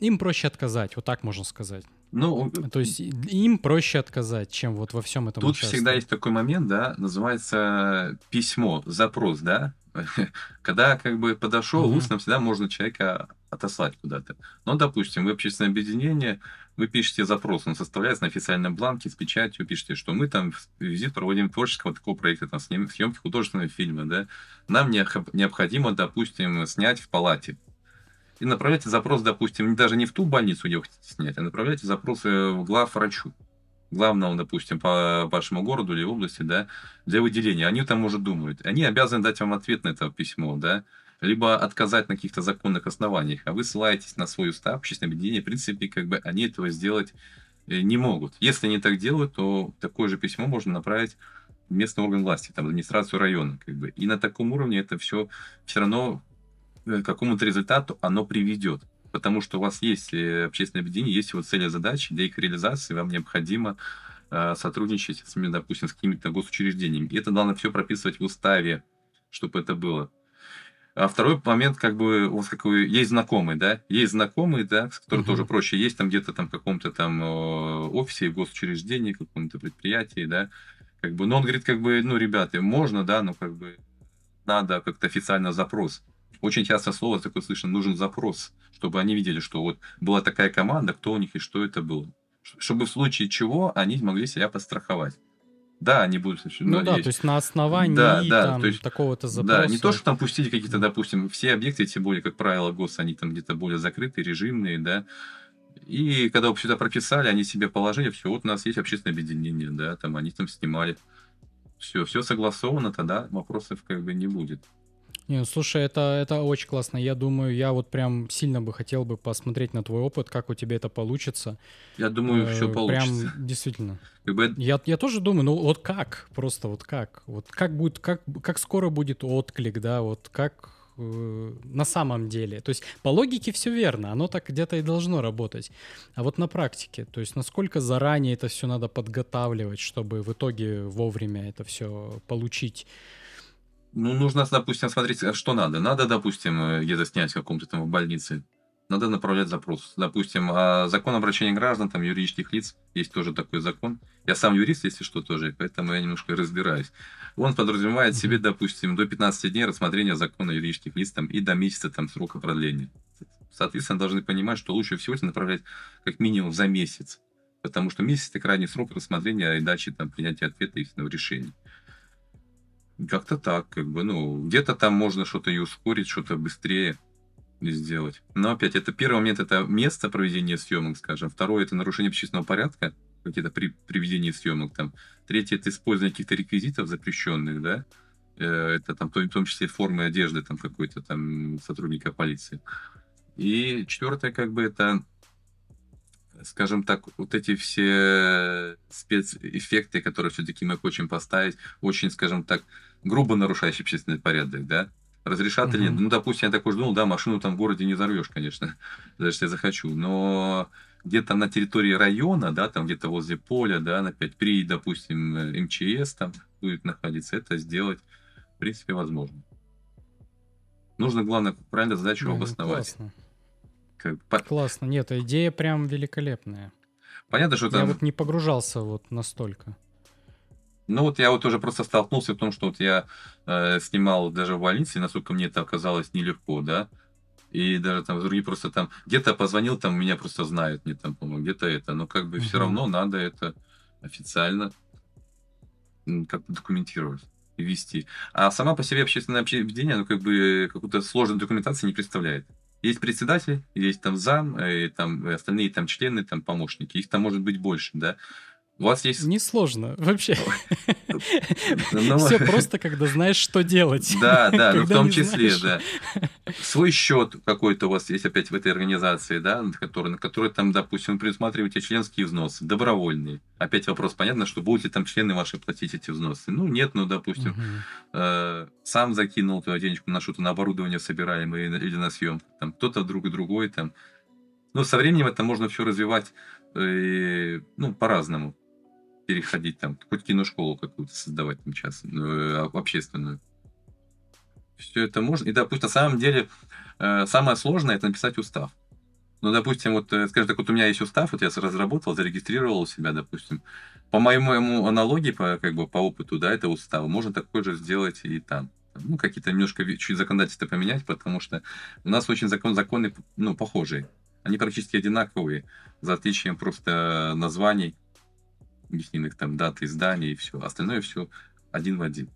им проще отказать, вот так можно сказать. Ну, То есть им проще отказать, чем вот во всем этом Тут участвовать. всегда есть такой момент, да, называется письмо, запрос, да. Когда как бы подошел, Мгм. устно всегда можно человека отослать куда-то. Но, допустим, вы общественное объединение, вы пишете запрос, он составляется на официальном бланке с печатью, пишете, что мы там визит проводим творческого такого проекта, там, съемки художественного фильма, да, нам необходимо, допустим, снять в палате. И направляйте запрос, допустим, даже не в ту больницу, где вы хотите снять, а направляйте запрос в глав врачу главному, допустим, по вашему городу или области, да, для выделения. Они там уже думают. Они обязаны дать вам ответ на это письмо, да, либо отказать на каких-то законных основаниях, а вы ссылаетесь на свой устав, общественное объединение, в принципе, как бы они этого сделать э, не могут. Если они так делают, то такое же письмо можно направить в местный орган власти, там, администрацию района, как бы. И на таком уровне это все все равно э, к какому-то результату оно приведет. Потому что у вас есть э, общественное объединение, есть его цели и задачи, для их реализации вам необходимо сотрудничать с, допустим, с какими-то госучреждениями. И это должно все прописывать в уставе, чтобы это было. А второй момент, как бы, у вас какой есть знакомый, да, есть знакомый, да, с которым uh-huh. тоже проще, есть там где-то там в каком-то там э, офисе, госучреждении, каком-то предприятии, да, как бы, но он говорит, как бы, ну, ребята, можно, да, но как бы надо как-то официально запрос. Очень часто слово такое слышно, нужен запрос, чтобы они видели, что вот была такая команда, кто у них и что это было. Чтобы в случае чего они могли себя подстраховать. Да, они будут... Ну да, есть. то есть на основании да, да, там, то есть, такого-то запроса. Да, не то, что там пустить какие-то, допустим, все объекты, тем более, как правило, ГОС, они там где-то более закрытые, режимные, да, и когда сюда прописали, они себе положили, все, вот у нас есть общественное объединение, да, там они там снимали. Все, все согласовано, тогда вопросов как бы не будет. Не, слушай, это, это очень классно. Я думаю, я вот прям сильно бы хотел бы посмотреть на твой опыт, как у тебя это получится. Я думаю, э, все получится. Прям действительно. Я, я тоже думаю, ну вот как? Просто вот как? Вот как будет, как, как скоро будет отклик, да, вот как э, на самом деле. То есть по логике все верно, оно так где-то и должно работать. А вот на практике, то есть насколько заранее это все надо подготавливать, чтобы в итоге вовремя это все получить. Ну, нужно, допустим, смотреть, а что надо. Надо, допустим, э, где-то снять в каком-то там в больнице. Надо направлять запрос. Допустим, а закон обращения граждан, там, юридических лиц, есть тоже такой закон. Я сам юрист, если что, тоже, поэтому я немножко разбираюсь. Он подразумевает себе, допустим, до 15 дней рассмотрения закона юридических лиц там, и до месяца там, срока продления. Соответственно, должны понимать, что лучше всего это направлять как минимум за месяц. Потому что месяц – это крайний срок рассмотрения и дачи там, принятия ответа и решения. Как-то так, как бы, ну, где-то там можно что-то и ускорить, что-то быстрее сделать. Но опять, это первый момент, это место проведения съемок, скажем. Второе, это нарушение общественного порядка, какие-то при приведении съемок там. Третье, это использование каких-то реквизитов запрещенных, да. Э, это там, в том числе формы одежды там какой-то там сотрудника полиции. И четвертое, как бы, это скажем так, вот эти все спецэффекты, которые все-таки мы хотим поставить, очень, скажем так, грубо нарушающий общественный порядок, да? Разрешат угу. или нет? Ну, допустим, я так уж думал, да, машину там в городе не взорвешь, конечно, даже если я захочу, но где-то на территории района, да, там где-то возле поля, да, 5 при, допустим, МЧС там будет находиться, это сделать, в принципе, возможно. Нужно, главное, правильно задачу ну, обосновать. Классно. Классно. Нет, идея прям великолепная. Понятно, что там... Я вот не погружался вот настолько. Ну вот я вот уже просто столкнулся в том, что вот я э, снимал даже в больнице, насколько мне это оказалось нелегко, да. И даже там другие просто там где-то позвонил, там меня просто знают, мне там, по-моему, где-то это. Но как бы угу. все равно надо это официально как-то документировать и вести. А сама по себе общественное объединение, ну как бы какую-то сложную документацию не представляет. Есть председатель, есть там зам, и там остальные там члены, там помощники. Их там может быть больше, да. У вас есть... Несложно, вообще. Ну, Все просто, когда знаешь, что делать. Да, да, ну в том числе, да. Свой счет какой-то у вас есть опять в этой организации, да, на который, на который там, допустим, предусматриваете членские взносы, добровольные. Опять вопрос, понятно, что будут ли там члены ваши платить эти взносы. Ну, нет, ну, допустим, э, сам закинул туда денежку на что-то, на оборудование собираемое или на съемку. Там кто-то друг другой там. Ну, со временем это можно все развивать, э, ну, по-разному переходить там, хоть киношколу какую-то создавать там частную, э, общественную. Все это можно. И, допустим, на самом деле, э, самое сложное это написать устав. Ну, допустим, вот, э, скажем так, вот у меня есть устав, вот я разработал, зарегистрировал у себя, допустим. По моему аналогии, по, как бы, по опыту, да, это устав, можно такой же сделать и там. ну, какие-то немножко чуть законодательство поменять, потому что у нас очень закон, законы, ну, похожие. Они практически одинаковые, за отличием просто названий, объясненных там даты издания и все. Остальное все один в один.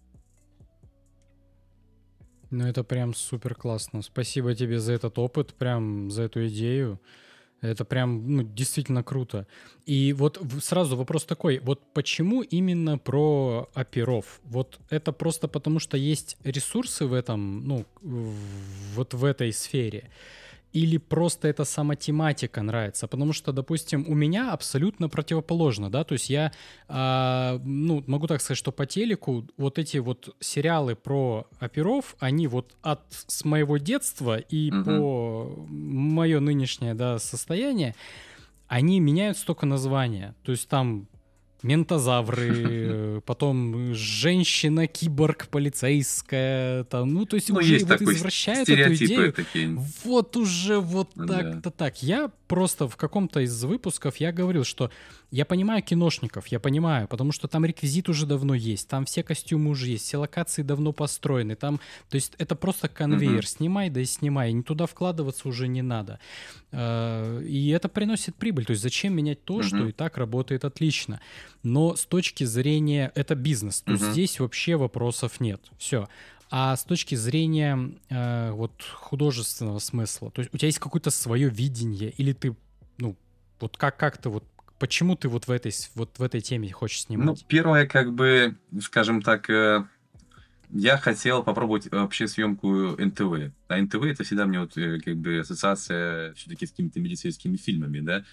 Ну, это прям супер классно. Спасибо тебе за этот опыт, прям за эту идею. Это прям ну, действительно круто. И вот сразу вопрос такой, вот почему именно про оперов? Вот это просто потому, что есть ресурсы в этом, ну, вот в этой сфере или просто эта сама тематика нравится? Потому что, допустим, у меня абсолютно противоположно, да, то есть я, э, ну, могу так сказать, что по телеку вот эти вот сериалы про оперов, они вот от с моего детства и угу. по мое нынешнее, да, состояние, они меняют столько названия. То есть там ментозавры, потом женщина-киборг полицейская, там, ну, то есть ну, уже есть вот извращают эту идею. Такие. Вот уже вот так-то да. так. Я просто в каком-то из выпусков я говорил, что я понимаю киношников, я понимаю, потому что там реквизит уже давно есть, там все костюмы уже есть, все локации давно построены, там, то есть это просто конвейер, mm-hmm. снимай, да и снимай, и туда вкладываться уже не надо. А, и это приносит прибыль, то есть зачем менять то, mm-hmm. что и так работает отлично. Но с точки зрения, это бизнес, то есть здесь вообще вопросов нет, все. А с точки зрения э, вот художественного смысла, то есть у тебя есть какое-то свое видение, или ты, ну, вот как, как ты вот почему ты вот в этой, вот в этой теме хочешь снимать? Ну, первое, как бы, скажем так, э, я хотел попробовать вообще съемку НТВ. А НТВ это всегда мне вот э, как бы ассоциация все-таки с какими-то медицинскими фильмами, да.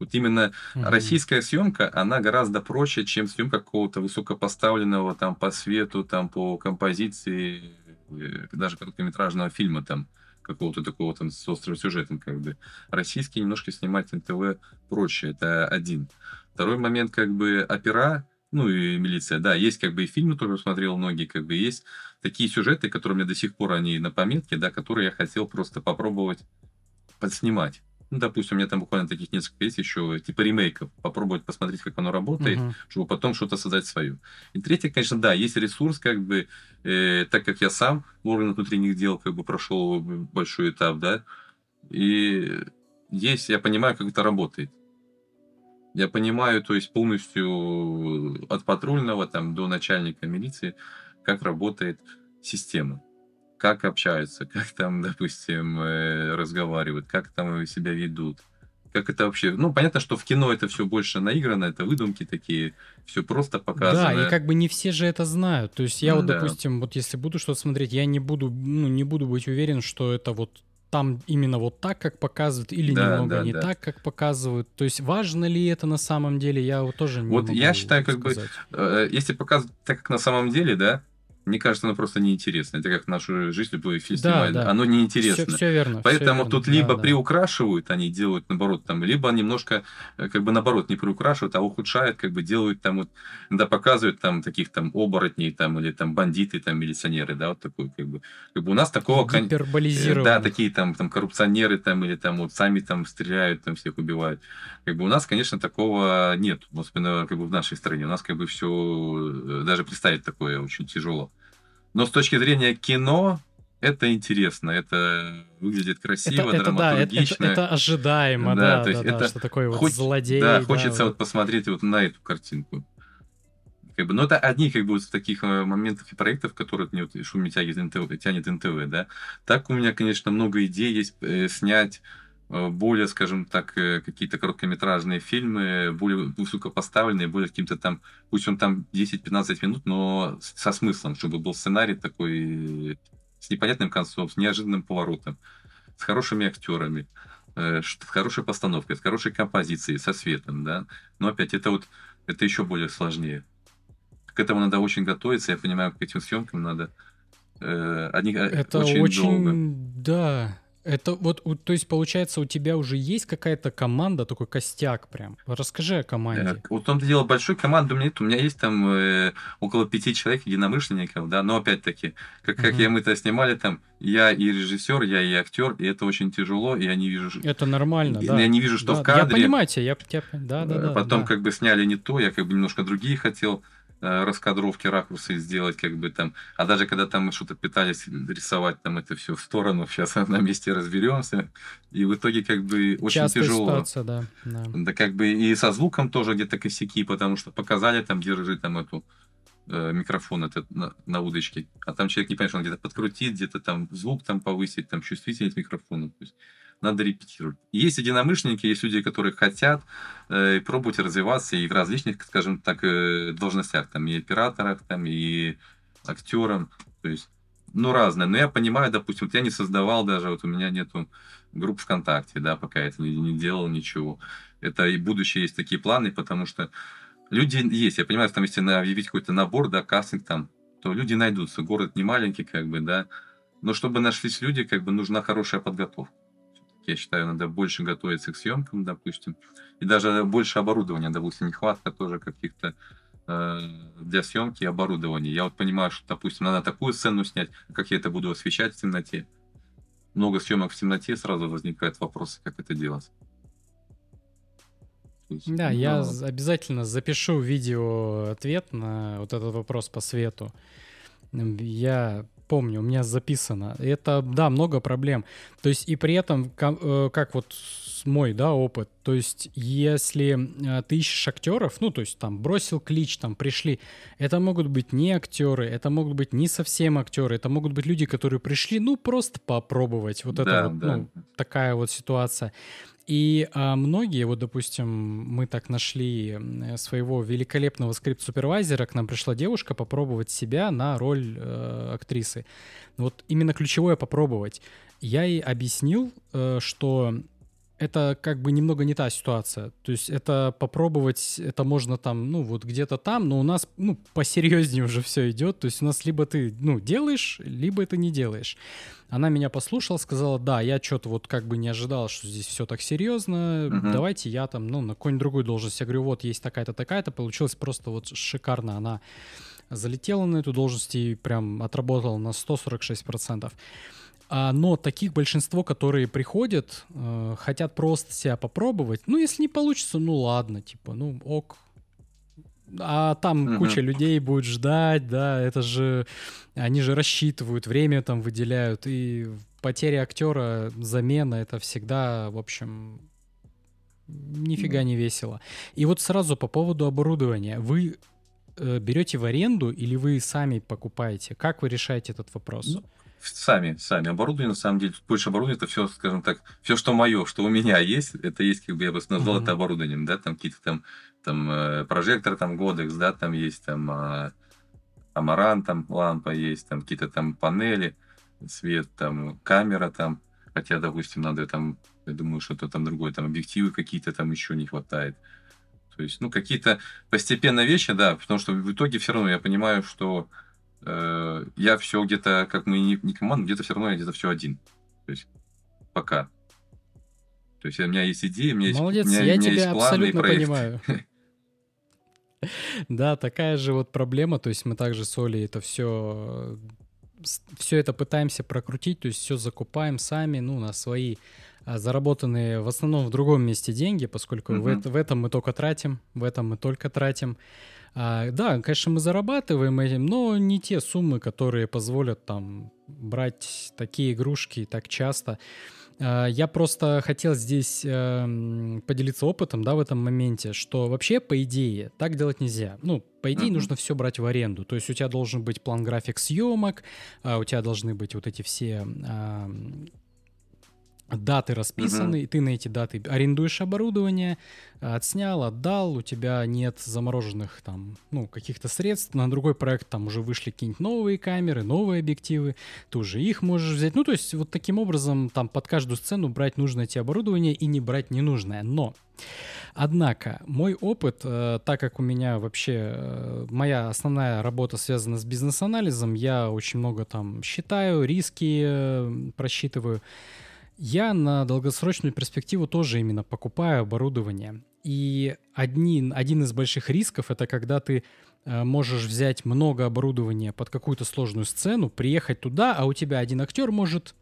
Вот именно mm-hmm. российская съемка, она гораздо проще, чем съемка какого-то высокопоставленного там по свету, там по композиции, э, даже короткометражного фильма там какого-то такого там с острым сюжетом как бы. Российский немножко снимать НТВ проще, это один. Второй момент как бы опера, ну и милиция, да, есть как бы и фильмы, которые смотрел многие, как бы есть такие сюжеты, которые меня до сих пор они на пометке, да, которые я хотел просто попробовать подснимать. Ну, допустим, у меня там буквально таких несколько есть еще, типа ремейков, попробовать посмотреть, как оно работает, uh-huh. чтобы потом что-то создать свое. И третье, конечно, да, есть ресурс, как бы, э, так как я сам в органах внутренних дел, как бы, прошел большой этап, да, и есть, я понимаю, как это работает. Я понимаю, то есть полностью от патрульного там до начальника милиции, как работает система как общаются, как там, допустим, э, разговаривают, как там себя ведут. Как это вообще... Ну, понятно, что в кино это все больше наиграно, это выдумки такие, все просто показано. Да, и как бы не все же это знают. То есть я ну, вот, да. допустим, вот если буду что-то смотреть, я не буду, ну, не буду быть уверен, что это вот там именно вот так, как показывают, или да, немного да, не да. так, как показывают. То есть важно ли это на самом деле, я вот тоже не Вот могу я считаю, сказать. как бы, э, если показывать так, как на самом деле, да, мне кажется, оно просто неинтересно. Это как нашу жизнь любой фильм да, снимает. Да. Оно неинтересно. Все, все верно. Поэтому все тут верно. либо да, приукрашивают, они делают наоборот, там, либо немножко, э, как бы наоборот, не приукрашивают, а ухудшают, как бы делают там вот, да, показывают там таких там оборотней, там, или там бандиты, там, милиционеры, да, вот такой, как бы. Как бы у нас такого... Гиперболизированных. Да, такие там, там коррупционеры, там, или там вот сами там стреляют, там всех убивают. Как бы у нас, конечно, такого нет, особенно как бы в нашей стране. У нас как бы все, э, даже представить такое очень тяжело. Но с точки зрения кино, это интересно, это выглядит красиво, это, драматургично. Да, это, это, это ожидаемо, да, да, то есть да, это что такое вот хоть, злодей. Да, да, хочется вот посмотреть вот на эту картинку. Как бы, но это одни как бы вот таких э, моментов и проектов, которые мне вот шум тянет НТВ, тянет НТВ, да. Так у меня, конечно, много идей есть э, снять более, скажем так, э, какие-то короткометражные фильмы, более высокопоставленные, более каким-то там, пусть он там 10-15 минут, но со смыслом, чтобы был сценарий такой с непонятным концом, с неожиданным поворотом, с хорошими актерами, э, с хорошей постановкой, с хорошей композицией, со светом, да. Но опять это вот, это еще более сложнее. К этому надо очень готовиться, я понимаю, к этим съемкам надо э, одни, это очень, очень долго. Да, это вот, то есть, получается, у тебя уже есть какая-то команда, такой костяк прям. Расскажи о команде. Так, вот том-то дело, большой команды у меня нет. У меня есть там э, около пяти человек единомышленников, да, но опять-таки, как, как uh-huh. я мы это снимали, там, я и режиссер, я и актер, и это очень тяжело, и я не вижу... Это нормально, да. Я не вижу, что да, в кадре... Я понимаю тебя, я, я да, да, да. Потом да. как бы сняли не то, я как бы немножко другие хотел э, раскадровки, ракурсы сделать, как бы там. А даже когда там мы что-то пытались рисовать там это все в сторону, сейчас на месте разберемся. И в итоге как бы очень Частая тяжело. ситуация, да, да. Да как бы и со звуком тоже где-то косяки, потому что показали там, держи там эту э, микрофон этот на, на удочке, а там человек не понимает, что он где-то подкрутит, где-то там звук там повысить, там чувствительность микрофона. То есть надо репетировать. Есть единомышленники, есть люди, которые хотят э, пробовать развиваться и в различных, скажем так, э, должностях, там и операторах, там и актерам, то есть, ну, разное. Но я понимаю, допустим, вот я не создавал даже, вот у меня нету групп ВКонтакте, да, пока я не, не делал ничего. Это и будущее есть такие планы, потому что люди есть. Я понимаю, что там если объявить какой-то набор, да, кастинг там, то люди найдутся. Город не маленький, как бы, да. Но чтобы нашлись люди, как бы нужна хорошая подготовка я считаю, надо больше готовиться к съемкам, допустим. И даже больше оборудования, допустим, нехватка тоже каких-то э, для съемки оборудования. Я вот понимаю, что, допустим, надо такую сцену снять, как я это буду освещать в темноте. Много съемок в темноте, сразу возникают вопросы, как это делать. Есть, да, ну, я обязательно запишу видео ответ на вот этот вопрос по свету. Я помню, у меня записано. Это, да, много проблем. То есть и при этом, э, как вот мой, да, опыт, то есть если э, ты ищешь актеров, ну, то есть там бросил клич, там пришли, это могут быть не актеры, это могут быть не совсем актеры, это могут быть люди, которые пришли, ну, просто попробовать. Вот да, это вот, да. ну, такая вот ситуация. И а, многие, вот, допустим, мы так нашли своего великолепного скрипт-супервайзера, к нам пришла девушка попробовать себя на роль э, актрисы. Вот именно ключевое попробовать. Я ей объяснил, э, что это как бы немного не та ситуация. То есть это попробовать, это можно там, ну, вот где-то там, но у нас, ну, посерьезнее уже все идет. То есть у нас либо ты, ну, делаешь, либо это не делаешь. Она меня послушала, сказала, да, я что-то вот как бы не ожидал, что здесь все так серьезно, uh-huh. давайте я там, ну, на какой-нибудь другой должность. Я говорю, вот есть такая-то, такая-то, получилось просто вот шикарно. Она залетела на эту должность и прям отработала на 146%. А, но таких большинство, которые приходят, э, хотят просто себя попробовать. Ну, если не получится, ну ладно, типа, ну ок. А там uh-huh. куча людей будет ждать, да, это же... Они же рассчитывают, время там выделяют, и потеря актера, замена, это всегда, в общем, нифига не весело. И вот сразу по поводу оборудования. Вы э, берете в аренду или вы сами покупаете? Как вы решаете этот вопрос? Ну, сами, сами оборудование, на самом деле, больше оборудования, это все, скажем так, все, что мое, что у меня есть, это есть, как бы я бы назвал mm-hmm. это оборудованием, да, там какие-то там, там э, прожектор, там Годекс, да, там есть там Амаран, там лампа есть, там какие-то там панели, свет, там камера там, хотя, допустим, надо там, я думаю, что-то там другое, там объективы какие-то там еще не хватает. То есть, ну, какие-то постепенно вещи, да, потому что в итоге все равно я понимаю, что э, я все где-то, как мы не, не команда, где-то все равно я где-то все один. То есть пока. То есть у меня есть идеи, у меня Молодец, есть, у меня, я у меня тебя есть планы абсолютно понимаю. Да, такая же вот проблема, то есть мы также с Олей это все все это пытаемся прокрутить, то есть все закупаем сами, ну, на свои а, заработанные в основном в другом месте деньги, поскольку uh-huh. в, в этом мы только тратим, в этом мы только тратим. А, да, конечно, мы зарабатываем этим, но не те суммы, которые позволят там брать такие игрушки так часто. А, я просто хотел здесь э, поделиться опытом, да, в этом моменте, что вообще, по идее, так делать нельзя. Ну, по идее, uh-huh. нужно все брать в аренду. То есть у тебя должен быть план график съемок, а, у тебя должны быть вот эти все даты расписаны, и ты на эти даты арендуешь оборудование, отснял, отдал, у тебя нет замороженных там, ну, каких-то средств, на другой проект там уже вышли какие-нибудь новые камеры, новые объективы, ты уже их можешь взять. Ну, то есть вот таким образом там под каждую сцену брать нужное тебе оборудование и не брать ненужное. Но Однако, мой опыт, э, так как у меня вообще э, моя основная работа связана с бизнес-анализом, я очень много там считаю, риски э, просчитываю. Я на долгосрочную перспективу тоже именно покупаю оборудование. И одни, один из больших рисков это когда ты э, можешь взять много оборудования под какую-то сложную сцену, приехать туда, а у тебя один актер может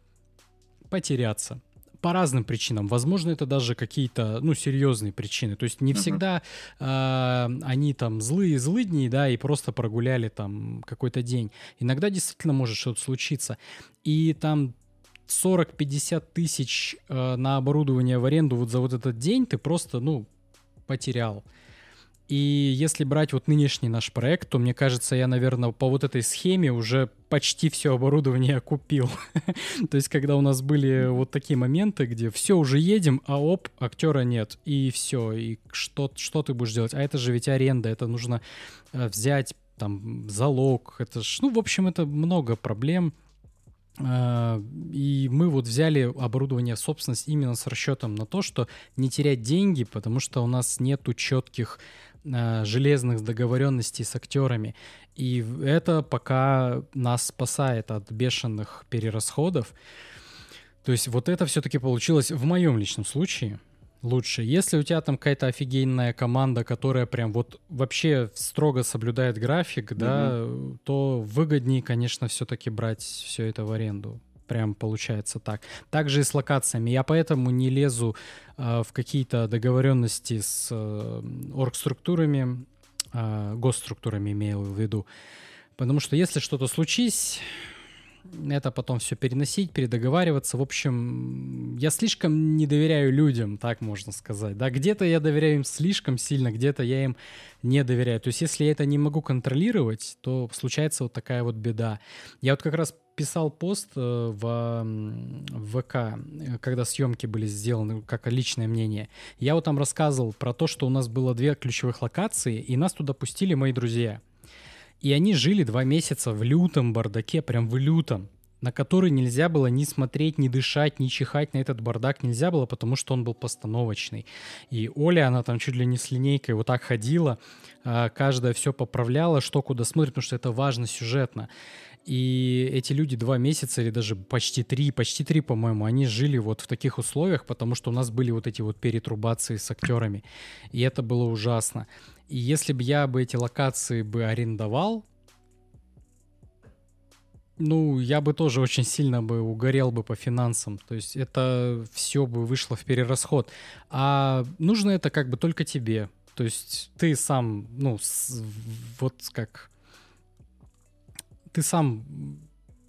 потеряться по разным причинам. Возможно, это даже какие-то, ну, серьезные причины. То есть не всегда э, они там злые, злыдни, да, и просто прогуляли там какой-то день. Иногда действительно может что-то случиться. И там 40-50 тысяч э, на оборудование в аренду вот за вот этот день ты просто, ну, потерял. И если брать вот нынешний наш проект, то мне кажется, я, наверное, по вот этой схеме уже почти все оборудование купил. то есть, когда у нас были вот такие моменты, где все уже едем, а оп, актера нет, и все, и что, что ты будешь делать? А это же ведь аренда, это нужно э, взять там залог, это ж, ну, в общем, это много проблем. Э, и мы вот взяли оборудование в собственность именно с расчетом на то, что не терять деньги, потому что у нас нету четких э, железных договоренностей с актерами. И это пока нас спасает от бешеных перерасходов. То есть вот это все-таки получилось в моем личном случае лучше. Если у тебя там какая-то офигенная команда, которая прям вот вообще строго соблюдает график, угу. да, то выгоднее, конечно, все-таки брать все это в аренду. Прям получается так. Также и с локациями. Я поэтому не лезу э, в какие-то договоренности с э, оргструктурами, э, госструктурами имею в виду. Потому что если что-то случись, это потом все переносить, передоговариваться. В общем, я слишком не доверяю людям, так можно сказать. Да, где-то я доверяю им слишком сильно, где-то я им не доверяю. То есть, если я это не могу контролировать, то случается вот такая вот беда. Я вот как раз писал пост э, в, ВК, когда съемки были сделаны, как личное мнение. Я вот там рассказывал про то, что у нас было две ключевых локации, и нас туда пустили мои друзья. И они жили два месяца в лютом бардаке, прям в лютом, на который нельзя было ни смотреть, ни дышать, ни чихать на этот бардак нельзя было, потому что он был постановочный. И Оля, она там чуть ли не с линейкой вот так ходила, а, каждая все поправляла, что куда смотрит, потому что это важно сюжетно. И эти люди два месяца или даже почти три, почти три, по-моему, они жили вот в таких условиях, потому что у нас были вот эти вот перетрубации с актерами. И это было ужасно. И если бы я бы эти локации бы арендовал, ну, я бы тоже очень сильно бы угорел бы по финансам. То есть это все бы вышло в перерасход. А нужно это как бы только тебе. То есть ты сам, ну, с, вот как... Ты сам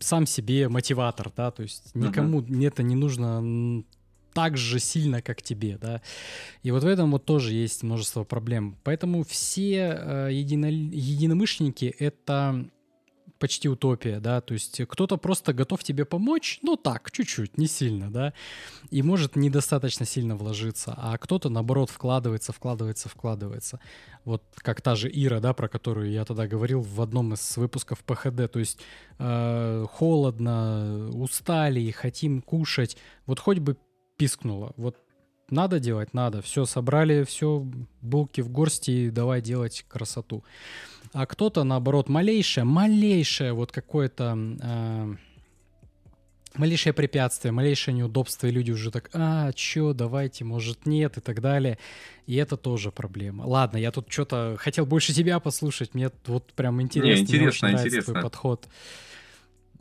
сам себе мотиватор, да, то есть никому uh-huh. это не нужно так же сильно, как тебе, да. И вот в этом вот тоже есть множество проблем. Поэтому все э, едино, единомышленники — это почти утопия, да, то есть кто-то просто готов тебе помочь, ну так, чуть-чуть, не сильно, да, и может недостаточно сильно вложиться, а кто-то, наоборот, вкладывается, вкладывается, вкладывается. Вот как та же Ира, да, про которую я тогда говорил в одном из выпусков ПХД, то есть э, холодно, устали, хотим кушать, вот хоть бы пискнуло. Вот надо делать, надо. Все, собрали, все, булки в горсти, давай делать красоту. А кто-то, наоборот, малейшее, малейшее вот какое-то... Э, малейшее препятствие, малейшее неудобство, и люди уже так, а, чё, давайте, может, нет, и так далее. И это тоже проблема. Ладно, я тут что-то хотел больше тебя послушать, мне вот прям интересно, Не, интересно, мне очень интересно. твой подход.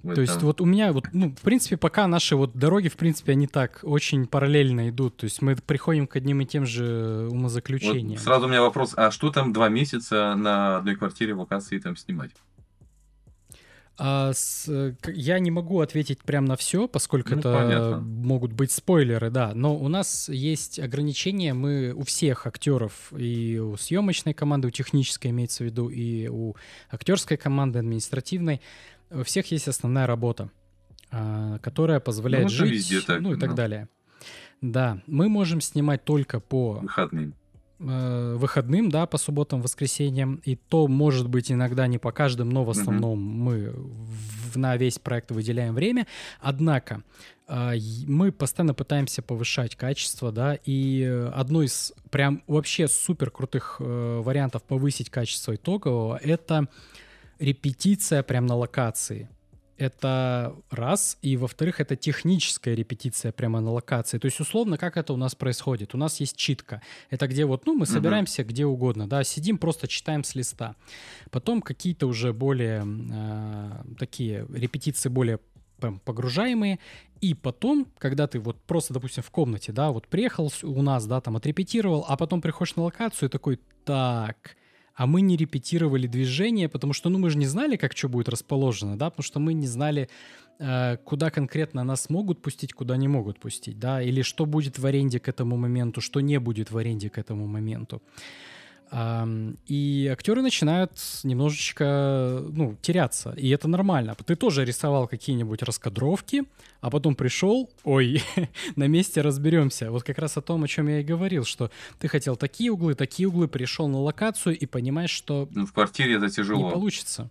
То есть вот у меня вот, ну, в принципе, пока наши вот дороги, в принципе, они так очень параллельно идут. То есть мы приходим к одним и тем же умозаключениям. Вот сразу у меня вопрос, а что там два месяца на одной квартире в локации там снимать? А с, я не могу ответить прямо на все, поскольку ну, это понятно. могут быть спойлеры, да. Но у нас есть ограничения. Мы у всех актеров и у съемочной команды, у технической имеется в виду, и у актерской команды административной у всех есть основная работа, а, которая позволяет ну, жить, так, ну и так далее. Да, мы можем снимать только по выходным. Э, выходным, да, по субботам, воскресеньям, и то, может быть, иногда не по каждым, но в основном uh-huh. мы в, на весь проект выделяем время. Однако э, мы постоянно пытаемся повышать качество, да, и одно из прям вообще супер крутых э, вариантов повысить качество итогового — это репетиция прям на локации. Это раз. И во-вторых, это техническая репетиция прямо на локации. То есть, условно, как это у нас происходит? У нас есть читка. Это где вот, ну, мы собираемся угу. где угодно, да, сидим, просто читаем с листа. Потом какие-то уже более э, такие репетиции более погружаемые, и потом, когда ты вот просто, допустим, в комнате, да, вот приехал у нас, да, там отрепетировал, а потом приходишь на локацию и такой, так, а мы не репетировали движение, потому что, ну, мы же не знали, как что будет расположено, да, потому что мы не знали, э, куда конкретно нас могут пустить, куда не могут пустить, да, или что будет в аренде к этому моменту, что не будет в аренде к этому моменту. И актеры начинают немножечко, ну, теряться. И это нормально. Ты тоже рисовал какие-нибудь раскадровки, а потом пришел, ой, на месте разберемся. Вот как раз о том, о чем я и говорил, что ты хотел такие углы, такие углы, пришел на локацию и понимаешь, что... Ну, в квартире это тяжело. Не получится.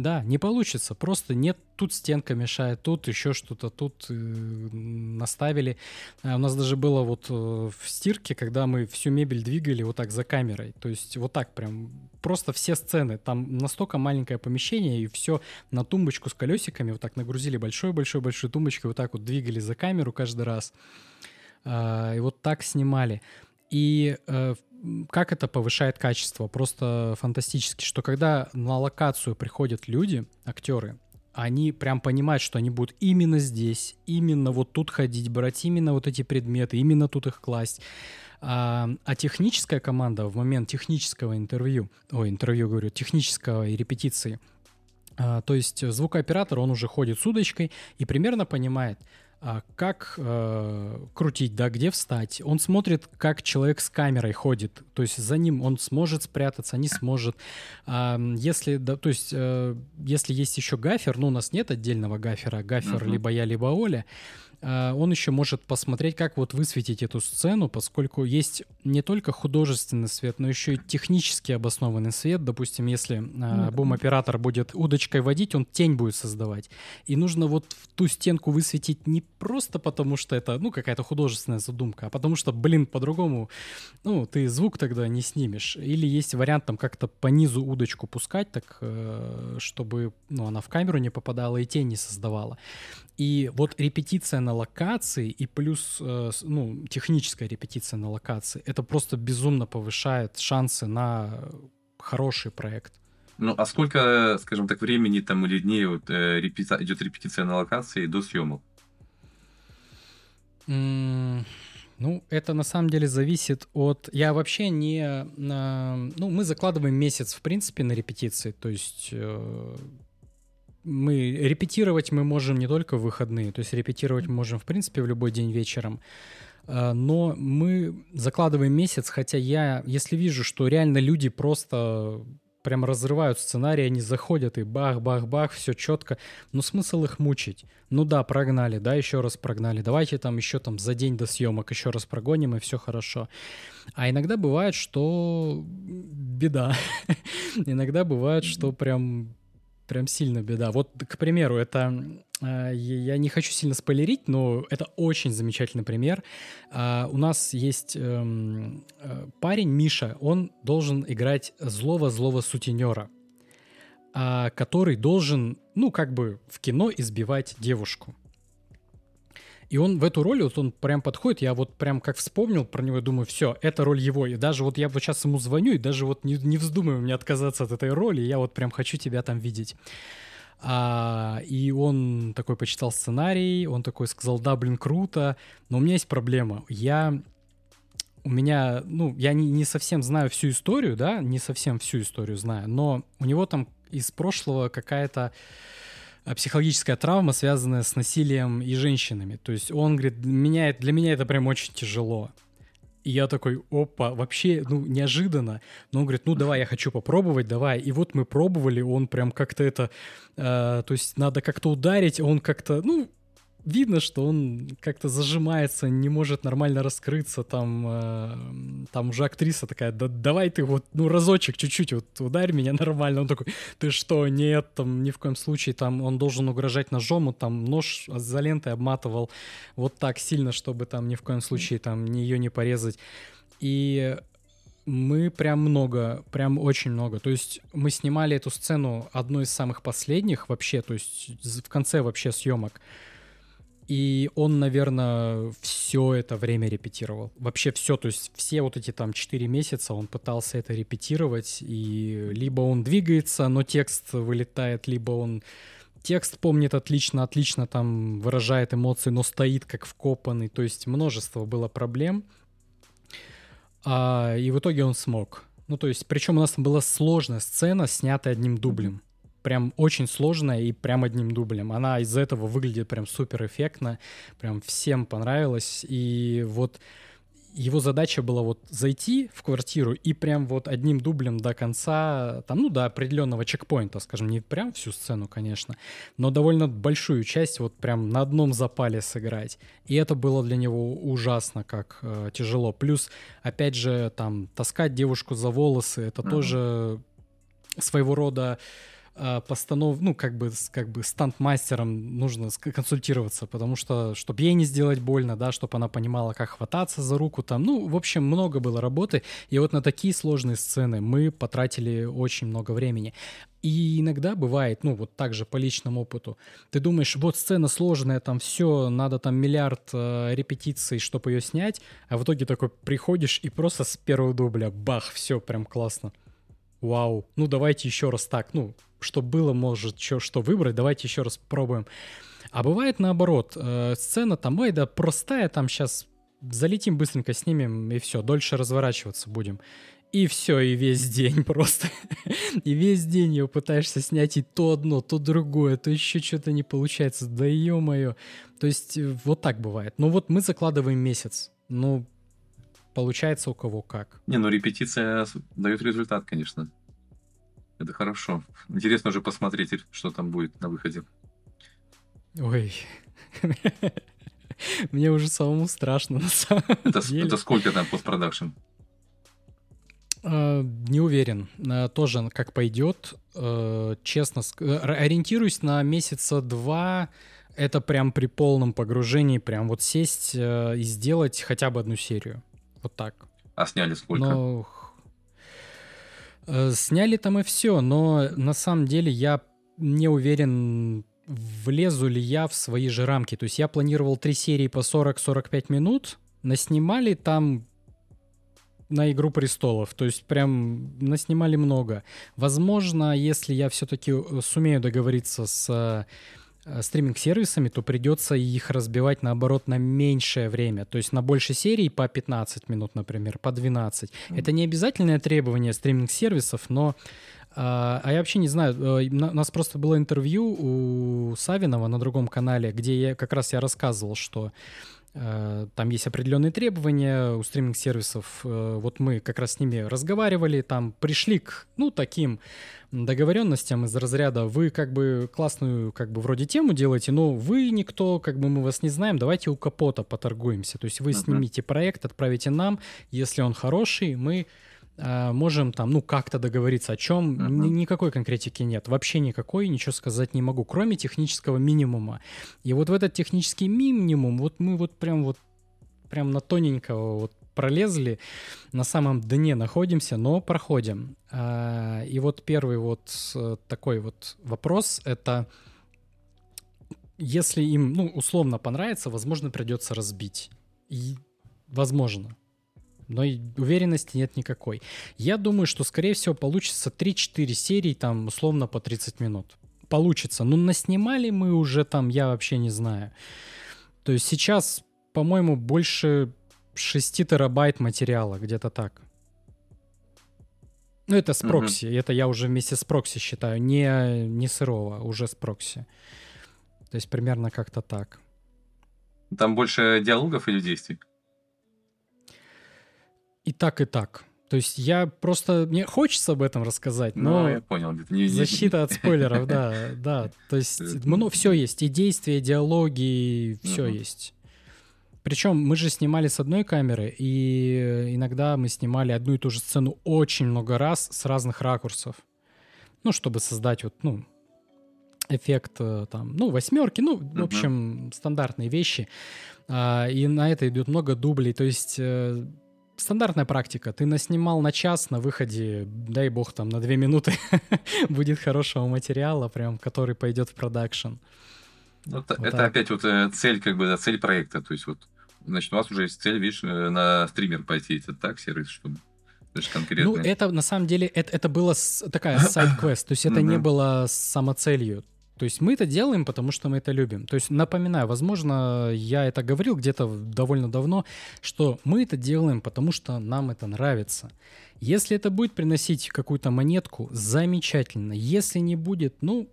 Да, не получится. Просто нет, тут стенка мешает, тут еще что-то, тут э, наставили. А у нас даже было вот э, в стирке, когда мы всю мебель двигали вот так за камерой. То есть вот так прям, просто все сцены. Там настолько маленькое помещение, и все на тумбочку с колесиками вот так нагрузили большой-большой-большой тумбочкой, вот так вот двигали за камеру каждый раз. А, и вот так снимали. И э, как это повышает качество? Просто фантастически, что когда на локацию приходят люди, актеры, они прям понимают, что они будут именно здесь, именно вот тут ходить, брать именно вот эти предметы, именно тут их класть. А, а техническая команда в момент технического интервью, ой, интервью говорю, технического и репетиции, а, то есть звукооператор, он уже ходит с удочкой и примерно понимает, как э, крутить, да, где встать. Он смотрит, как человек с камерой ходит, то есть за ним он сможет спрятаться, не сможет. А, если, да, то есть, э, если есть еще гафер, ну, у нас нет отдельного гафера, гафер uh-huh. либо я, либо Оля, а, он еще может посмотреть, как вот высветить эту сцену, поскольку есть не только художественный свет, но еще и технически обоснованный свет. Допустим, если mm-hmm. бум-оператор будет удочкой водить, он тень будет создавать. И нужно вот в ту стенку высветить не просто потому, что это, ну, какая-то художественная задумка, а потому что, блин, по-другому, ну, ты звук тогда не снимешь. Или есть вариант там как-то по низу удочку пускать, так, э, чтобы, ну, она в камеру не попадала и тень не создавала. И вот репетиция на локации и плюс э, ну, техническая репетиция на локации, это просто безумно повышает шансы на хороший проект. Ну, а сколько, скажем так, времени там или дней вот, э, репети... идет репетиция на локации до съемок? Mm, ну, это на самом деле зависит от... Я вообще не... Э, ну, мы закладываем месяц, в принципе, на репетиции. То есть э, мы репетировать мы можем не только в выходные, то есть репетировать мы можем в принципе в любой день вечером. А, но мы закладываем месяц, хотя я, если вижу, что реально люди просто прям разрывают сценарий, они заходят и бах-бах-бах, все четко. Но смысл их мучить? Ну да, прогнали, да, еще раз прогнали. Давайте там еще там за день до съемок еще раз прогоним, и все хорошо. А иногда бывает, что беда. иногда бывает, что прям прям сильно беда. Вот, к примеру, это э, я не хочу сильно спойлерить, но это очень замечательный пример. А, у нас есть эм, э, парень Миша, он должен играть злого-злого сутенера, а, который должен, ну, как бы в кино избивать девушку. И он в эту роль, вот он прям подходит, я вот прям как вспомнил про него, думаю, все, это роль его. И даже вот я вот сейчас ему звоню, и даже вот не, не вздумаю мне отказаться от этой роли, я вот прям хочу тебя там видеть. А, и он такой почитал сценарий, он такой сказал, да, блин, круто, но у меня есть проблема. Я у меня, ну, я не, не совсем знаю всю историю, да, не совсем всю историю знаю, но у него там из прошлого какая-то психологическая травма, связанная с насилием и женщинами. То есть он говорит, меня, для меня это прям очень тяжело. И я такой, опа, вообще, ну, неожиданно. Но он говорит, ну, давай, я хочу попробовать, давай. И вот мы пробовали, он прям как-то это... Э, то есть надо как-то ударить, он как-то, ну, видно, что он как-то зажимается, не может нормально раскрыться, там, э, там уже актриса такая, да давай ты вот, ну, разочек чуть-чуть вот ударь меня нормально. Он такой, ты что, нет, там, ни в коем случае, там, он должен угрожать ножом, он там нож за лентой обматывал вот так сильно, чтобы там ни в коем случае там ее не порезать. И мы прям много, прям очень много. То есть мы снимали эту сцену одной из самых последних вообще, то есть в конце вообще съемок. И он, наверное, все это время репетировал. Вообще все, то есть все вот эти там 4 месяца он пытался это репетировать, и либо он двигается, но текст вылетает, либо он текст помнит отлично, отлично там выражает эмоции, но стоит как вкопанный. То есть множество было проблем. А, и в итоге он смог. Ну, то есть, причем у нас там была сложная сцена, снятая одним дублем. Прям очень сложная и прям одним дублем. Она из-за этого выглядит прям супер эффектно. Прям всем понравилось. И вот его задача была вот зайти в квартиру и прям вот одним дублем до конца, там, ну, до определенного чекпоинта, скажем, не прям всю сцену, конечно, но довольно большую часть вот прям на одном запале сыграть. И это было для него ужасно как э, тяжело. Плюс, опять же, там, таскать девушку за волосы, это mm-hmm. тоже своего рода постанов, ну, как бы, как бы стантмастером нужно консультироваться, потому что, чтобы ей не сделать больно, да, чтобы она понимала, как хвататься за руку там, ну, в общем, много было работы, и вот на такие сложные сцены мы потратили очень много времени. И иногда бывает, ну, вот так же по личному опыту, ты думаешь, вот сцена сложная, там все, надо там миллиард э, репетиций, чтобы ее снять, а в итоге такой приходишь и просто с первого дубля, бах, все, прям классно. Вау, ну давайте еще раз так, ну, что было, может, что, что выбрать, давайте еще раз попробуем. А бывает наоборот, э, сцена там, ой, да простая, там сейчас залетим быстренько, снимем, и все, дольше разворачиваться будем. И все, и весь день просто. и весь день его пытаешься снять и то одно, то другое, то еще что-то не получается. Да ё-моё. То есть э, вот так бывает. Ну вот мы закладываем месяц. Ну, получается у кого как. Не, ну репетиция дает результат, конечно. Это хорошо. Интересно уже посмотреть, что там будет на выходе. Ой. Мне уже самому страшно, на самом это, деле. Это сколько там постпродакшн? Uh, не уверен. Uh, тоже как пойдет. Uh, честно, ориентируюсь на месяца два. Это прям при полном погружении, прям вот сесть и сделать хотя бы одну серию. Вот так. А сняли сколько? Но Э, сняли там и все, но на самом деле я не уверен, влезу ли я в свои же рамки. То есть я планировал три серии по 40-45 минут, наснимали там на «Игру престолов», то есть прям наснимали много. Возможно, если я все-таки э, сумею договориться с Э, стриминг-сервисами, то придется их разбивать, наоборот, на меньшее время. То есть на больше серий по 15 минут, например, по 12. Mm-hmm. Это не обязательное требование стриминг-сервисов, но а, а я вообще не знаю, э, у нас просто было интервью у Савинова на другом канале, где я как раз я рассказывал, что Э, там есть определенные требования у стриминг-сервисов. Э, вот мы как раз с ними разговаривали, там пришли к, ну, таким договоренностям из разряда вы как бы классную как бы вроде тему делаете, но вы никто, как бы мы вас не знаем, давайте у капота поторгуемся. То есть вы uh-huh. снимите проект, отправите нам, если он хороший, мы Э, можем там, ну, как-то договориться о чем. Uh-huh. Никакой конкретики нет. Вообще никакой, ничего сказать не могу, кроме технического минимума. И вот в этот технический минимум, вот мы вот прям вот прям на тоненького вот пролезли, на самом дне находимся, но проходим. А, и вот первый вот э, такой вот вопрос — это если им, ну, условно понравится, возможно, придется разбить. И возможно но уверенности нет никакой. Я думаю, что, скорее всего, получится 3-4 серии, там, условно, по 30 минут. Получится. Но наснимали мы уже там, я вообще не знаю. То есть сейчас, по-моему, больше 6 терабайт материала, где-то так. Ну, это с прокси. Mm-hmm. Это я уже вместе с прокси считаю. Не, не сырого, уже с прокси. То есть примерно как-то так. Там больше диалогов или действий? И так, и так. То есть я просто... Мне хочется об этом рассказать, ну, но... Ну, я понял. Не, защита от спойлеров, да, да. То есть ну, все есть. И действия, и диалоги, все есть. Причем мы же снимали с одной камеры, и иногда мы снимали одну и ту же сцену очень много раз с разных ракурсов. Ну, чтобы создать вот, ну, эффект э, там, ну, восьмерки, ну, в общем, стандартные вещи. А, и на это идет много дублей. То есть э, стандартная практика. Ты наснимал на час, на выходе, дай бог, там на две минуты будет хорошего материала, прям, который пойдет в продакшн. Ну, вот это опять вот э, цель, как бы, да, цель проекта. То есть вот, значит, у вас уже есть цель, видишь, э, на стример пойти. Это так, сервис, чтобы конкретно. Ну, это на самом деле, это, это было такая сайт-квест, то есть это не было самоцелью. То есть мы это делаем, потому что мы это любим. То есть напоминаю, возможно, я это говорил где-то довольно давно, что мы это делаем, потому что нам это нравится. Если это будет приносить какую-то монетку, замечательно. Если не будет, ну,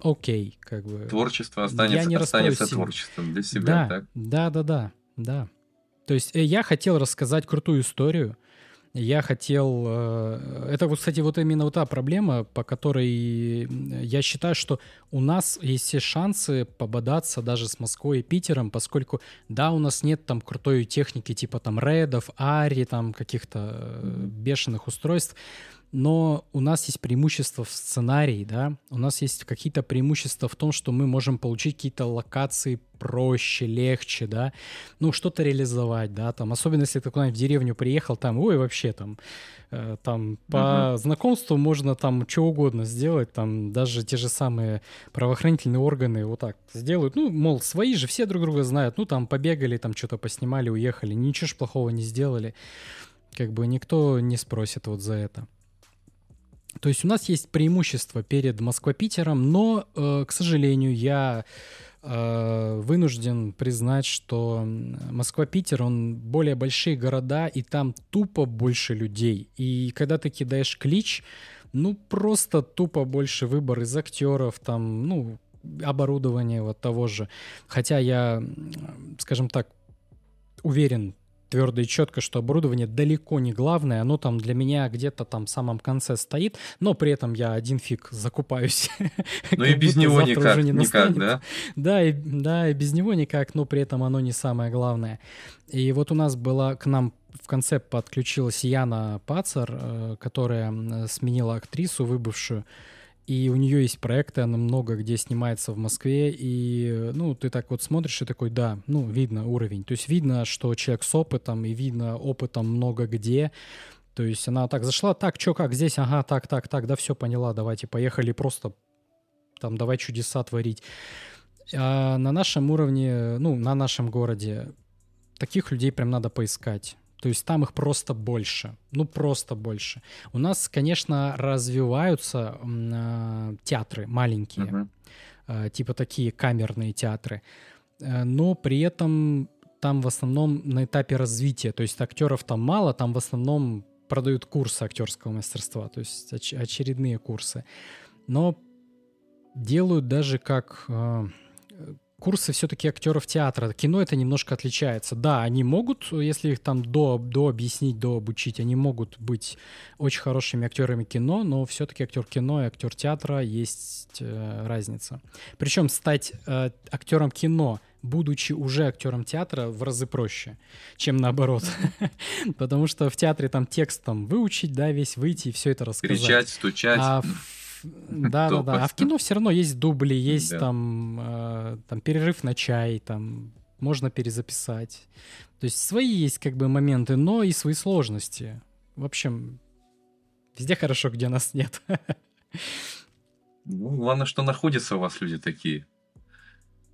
окей, как бы. Творчество останется, я не останется творчеством для себя, да, так? Да, да, да, да. То есть э, я хотел рассказать крутую историю, я хотел... Э, это, вот, кстати, вот именно вот та проблема, по которой я считаю, что у нас есть все шансы пободаться даже с Москвой и Питером, поскольку, да, у нас нет там крутой техники типа там редов, ари, там каких-то э, бешеных устройств, но у нас есть преимущество в сценарии, да, у нас есть какие-то преимущества в том, что мы можем получить какие-то локации проще, легче, да, ну, что-то реализовать, да, там, особенно если ты куда-нибудь в деревню приехал, там, ой, вообще, там, э, там, по uh-huh. знакомству можно там что угодно сделать, там, даже те же самые правоохранительные органы вот так сделают, ну, мол, свои же, все друг друга знают, ну, там, побегали, там, что-то поснимали, уехали, ничего ж плохого не сделали, как бы никто не спросит вот за это. То есть у нас есть преимущество перед Москва-Питером, но, э, к сожалению, я э, вынужден признать, что Москва-Питер, он более большие города, и там тупо больше людей. И когда ты кидаешь клич, ну просто тупо больше выбор из актеров, там, ну, оборудование вот того же. Хотя я, скажем так, уверен твердо и четко, что оборудование далеко не главное, оно там для меня где-то там в самом конце стоит, но при этом я один фиг закупаюсь. Ну и без него никак, не никак, да? Да и, да, и без него никак, но при этом оно не самое главное. И вот у нас была к нам в конце подключилась Яна Пацар, э, которая сменила актрису, выбывшую, и у нее есть проекты, она много где снимается в Москве, и, ну, ты так вот смотришь и такой, да, ну, видно уровень. То есть видно, что человек с опытом, и видно опытом много где. То есть она так зашла, так, что, как здесь, ага, так, так, так, да, все поняла, давайте, поехали просто там, давай чудеса творить. А на нашем уровне, ну, на нашем городе таких людей прям надо поискать. То есть там их просто больше. Ну, просто больше. У нас, конечно, развиваются э, театры маленькие, uh-huh. э, типа такие камерные театры. Э, но при этом там в основном на этапе развития. То есть актеров там мало, там в основном продают курсы актерского мастерства, то есть оч- очередные курсы. Но делают даже как э, курсы все-таки актеров театра. Кино это немножко отличается. Да, они могут, если их там до, до объяснить, до обучить, они могут быть очень хорошими актерами кино, но все-таки актер кино и актер театра есть э, разница. Причем стать э, актером кино будучи уже актером театра, в разы проще, чем наоборот. Потому что в театре там текст там выучить, да, весь выйти и все это рассказать. Кричать, стучать. А да, да, да. А в кино все равно есть дубли, есть да. там, э, там перерыв на чай, там можно перезаписать. То есть свои есть как бы моменты, но и свои сложности. В общем, везде хорошо, где нас нет. Ну, главное, что находятся у вас люди такие.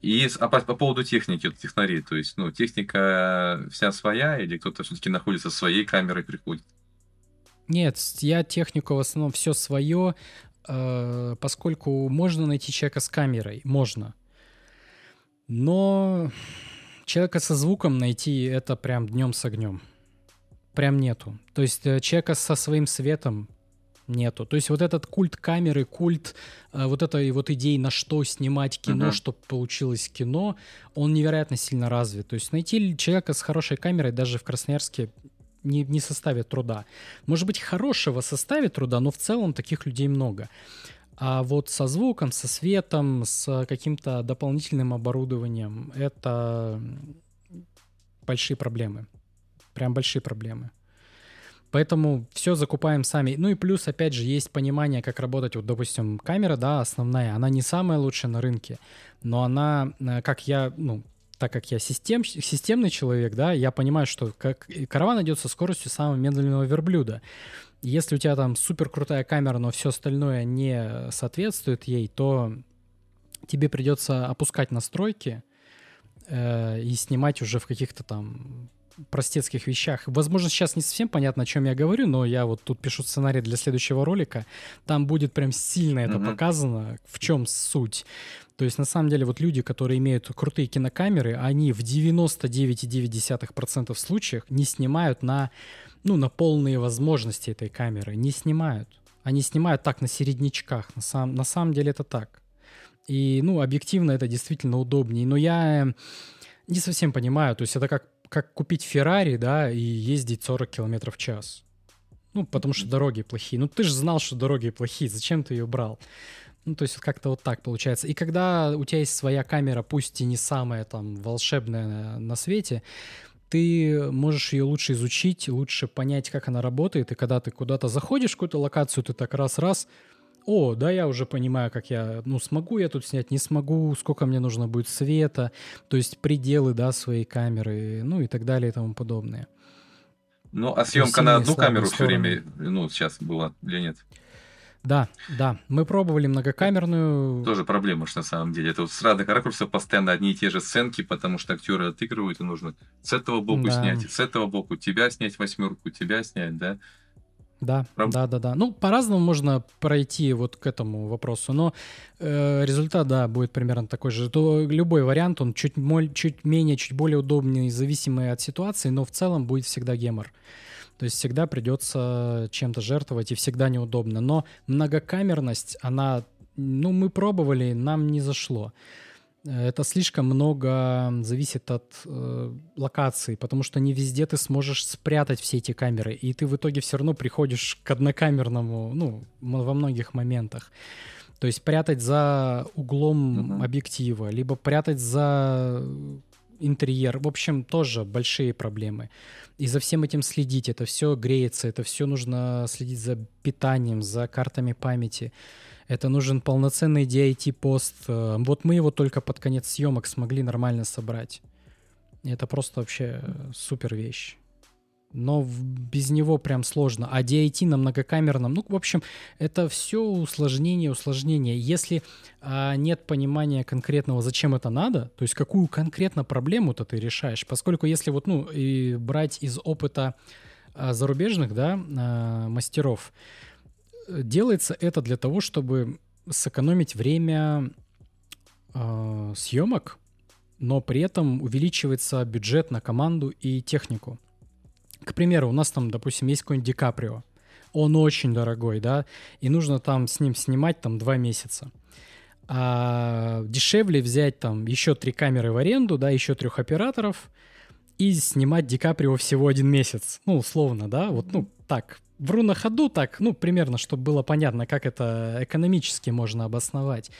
И а по, по поводу техники, технарей, то есть, ну, техника вся своя, или кто-то все-таки находится своей камерой приходит? Нет, я технику в основном все свое. Э, поскольку можно найти человека с камерой, можно. Но человека со звуком найти это прям днем с огнем. Прям нету. То есть э, человека со своим светом нету. То есть вот этот культ камеры, культ э, вот этой вот идеи, на что снимать кино, uh-huh. чтобы получилось кино, он невероятно сильно развит. То есть найти человека с хорошей камерой даже в Красноярске не, не составит труда. Может быть, хорошего составит труда, но в целом таких людей много. А вот со звуком, со светом, с каким-то дополнительным оборудованием это большие проблемы. Прям большие проблемы. Поэтому все закупаем сами. Ну и плюс, опять же, есть понимание, как работать. Вот, допустим, камера, да, основная, она не самая лучшая на рынке, но она, э, как я, ну, так как я систем, системный человек, да, я понимаю, что как караван идет со скоростью самого медленного верблюда. Если у тебя там супер крутая камера, но все остальное не соответствует ей, то тебе придется опускать настройки э, и снимать уже в каких-то там простецких вещах. Возможно, сейчас не совсем понятно, о чем я говорю, но я вот тут пишу сценарий для следующего ролика. Там будет прям сильно это mm-hmm. показано, в чем суть. То есть, на самом деле, вот люди, которые имеют крутые кинокамеры, они в 99,9% случаях не снимают на, ну, на полные возможности этой камеры. Не снимают. Они снимают так, на середнячках. На, сам, на самом деле это так. И, ну, объективно это действительно удобнее. Но я не совсем понимаю. То есть это как как купить Феррари, да, и ездить 40 км в час. Ну, потому что дороги плохие. Ну, ты же знал, что дороги плохие. Зачем ты ее брал? Ну, то есть как-то вот так получается. И когда у тебя есть своя камера, пусть и не самая там волшебная на свете, ты можешь ее лучше изучить, лучше понять, как она работает. И когда ты куда-то заходишь в какую-то локацию, ты так раз-раз о, да, я уже понимаю, как я, ну, смогу я тут снять, не смогу, сколько мне нужно будет света, то есть пределы, да, своей камеры, ну и так далее и тому подобное. Ну, а съемка на одну камеру все время, ну, сейчас была или нет? Да, да. Мы пробовали многокамерную. Тоже проблема, что на самом деле. Это вот с разных ракурсов постоянно одни и те же сценки, потому что актеры отыгрывают, и нужно с этого боку да. снять, с этого боку тебя снять восьмерку, тебя снять, да. Да, Прав... да, да, да. Ну, по-разному можно пройти вот к этому вопросу, но э, результат, да, будет примерно такой же. То любой вариант, он чуть, чуть менее, чуть более удобный, зависимый от ситуации, но в целом будет всегда гемор. То есть всегда придется чем-то жертвовать и всегда неудобно. Но многокамерность, она, ну, мы пробовали, нам не зашло. Это слишком много зависит от э, локации, потому что не везде ты сможешь спрятать все эти камеры, и ты в итоге все равно приходишь к однокамерному, ну, во многих моментах. То есть прятать за углом uh-huh. объектива, либо прятать за интерьер. В общем, тоже большие проблемы. И за всем этим следить, это все греется, это все нужно следить за питанием, за картами памяти. Это нужен полноценный DIT-пост. Э, вот мы его только под конец съемок смогли нормально собрать. Это просто вообще супер вещь. Но без него прям сложно. А DIT на многокамерном, ну, в общем, это все усложнение, усложнение. Если а, нет понимания конкретного, зачем это надо, то есть какую конкретно проблему-то ты решаешь, поскольку если вот, ну, и брать из опыта а, зарубежных, да, а, мастеров, делается это для того, чтобы сэкономить время э, съемок, но при этом увеличивается бюджет на команду и технику. К примеру, у нас там, допустим, есть какой-нибудь Ди Каприо. Он очень дорогой, да, и нужно там с ним снимать там два месяца. А дешевле взять там еще три камеры в аренду, да, еще трех операторов и снимать Ди Каприо всего один месяц. Ну, условно, да, вот, ну, так, вру на ходу так, ну, примерно, чтобы было понятно, как это экономически можно обосновать.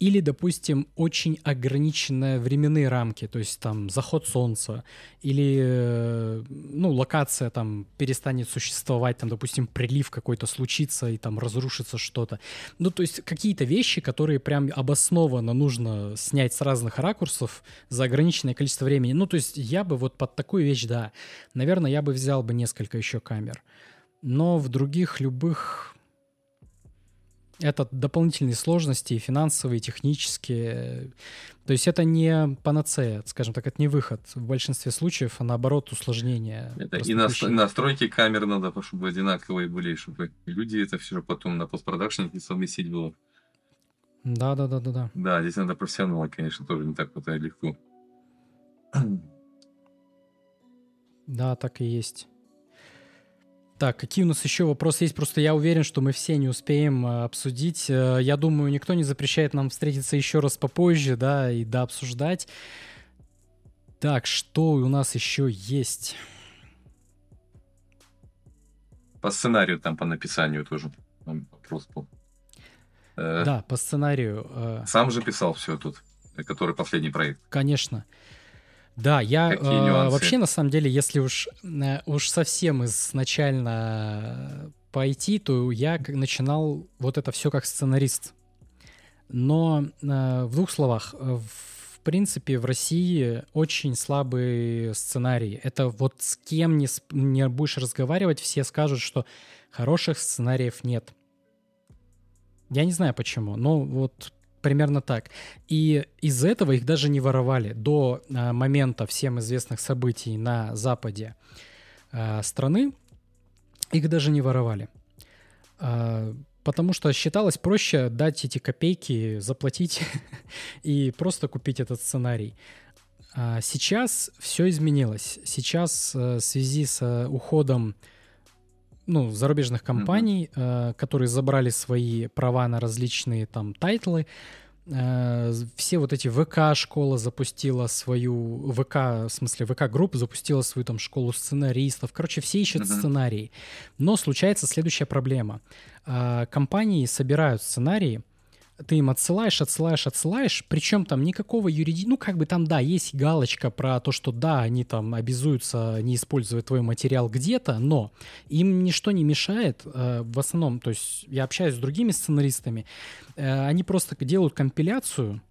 Или, допустим, очень ограниченные временные рамки, то есть там заход солнца, или, э, ну, локация там перестанет существовать, там, допустим, прилив какой-то случится и там разрушится что-то. Ну, то есть какие-то вещи, которые прям обоснованно нужно снять с разных ракурсов за ограниченное количество времени. Ну, то есть я бы вот под такую вещь, да, наверное, я бы взял бы несколько еще камер но в других любых это дополнительные сложности, финансовые, технические. То есть это не панацея, скажем так, это не выход в большинстве случаев, а наоборот усложнение. Это и настройки, настройки камер надо, чтобы одинаковые были, чтобы люди это все потом на постпродакшене совместить было. Да, да, да, да, да. Да, здесь надо профессионала, конечно, тоже не так вот легко. Да, так и есть. Так, какие у нас еще вопросы есть? Просто я уверен, что мы все не успеем э, обсудить. Э, я думаю, никто не запрещает нам встретиться еще раз попозже, да, и да, обсуждать. Так, что у нас еще есть? По сценарию там, по написанию тоже вопрос был. Э, да, по сценарию. Сам же писал все тут, который последний проект. Конечно. Да, я э, вообще на самом деле, если уж, э, уж совсем изначально пойти, то я начинал вот это все как сценарист. Но э, в двух словах, э, в принципе, в России очень слабый сценарий. Это вот с кем не, не будешь разговаривать, все скажут, что хороших сценариев нет. Я не знаю почему, но вот Примерно так. И из этого их даже не воровали до а, момента всем известных событий на западе а, страны. Их даже не воровали. А, потому что считалось проще дать эти копейки, заплатить и просто купить этот сценарий. Сейчас все изменилось. Сейчас э, в связи с э, уходом ну, зарубежных компаний, mm-hmm. которые забрали свои права на различные там тайтлы, все вот эти ВК-школа запустила свою, ВК, в смысле ВК-группа запустила свою там школу сценаристов. Короче, все ищут mm-hmm. сценарии. Но случается следующая проблема. Компании собирают сценарии, ты им отсылаешь, отсылаешь, отсылаешь, причем там никакого юриди... Ну, как бы там, да, есть галочка про то, что да, они там обязуются не использовать твой материал где-то, но им ничто не мешает, э, в основном, то есть я общаюсь с другими сценаристами, э, они просто делают компиляцию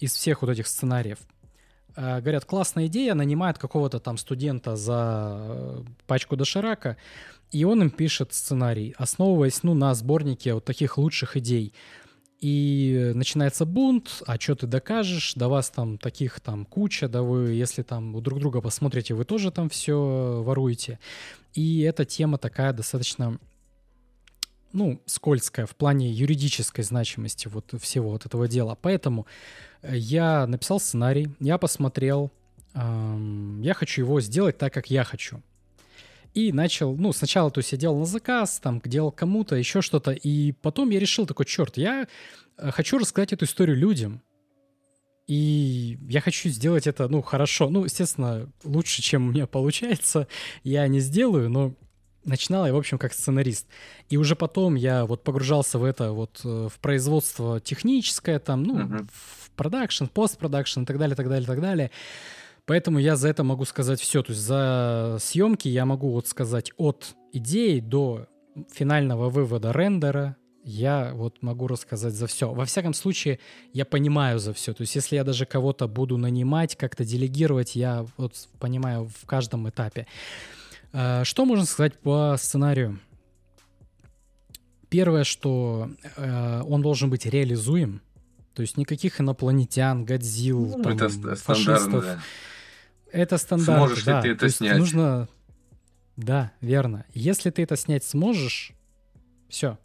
из всех вот этих сценариев, э, говорят, классная идея, нанимают какого-то там студента за э, пачку доширака, и он им пишет сценарий, основываясь, ну, на сборнике вот таких лучших идей и начинается бунт, а что ты докажешь, да вас там таких там куча, да вы, если там у друг друга посмотрите, вы тоже там все воруете. И эта тема такая достаточно, ну, скользкая в плане юридической значимости вот всего вот этого дела. Поэтому э, я написал сценарий, я посмотрел, эм, я хочу его сделать так, как я хочу. И начал, ну, сначала, то делал на заказ, там, делал кому-то, еще что-то, и потом я решил такой, черт, я э, хочу рассказать эту историю людям, и я хочу сделать это, ну, хорошо. Ну, естественно, лучше, чем у меня получается, я не сделаю, но начинал я, в общем, как сценарист. И уже потом я вот погружался в это вот э, в производство техническое, там, ну, uh-huh. в продакшн, постпродакшн и так далее, так далее, так далее. Поэтому я за это могу сказать все. То есть за съемки я могу вот сказать от идеи до финального вывода рендера, я вот могу рассказать за все. Во всяком случае, я понимаю за все. То есть, если я даже кого-то буду нанимать, как-то делегировать, я вот понимаю в каждом этапе. А, что можно сказать по сценарию? Первое, что э, он должен быть реализуем. То есть никаких инопланетян, Годзилл, ну, там, фашистов. Да. Это стандарт. Сможешь да. ли ты это снять? Нужно... Да, верно. Если ты это снять сможешь, все.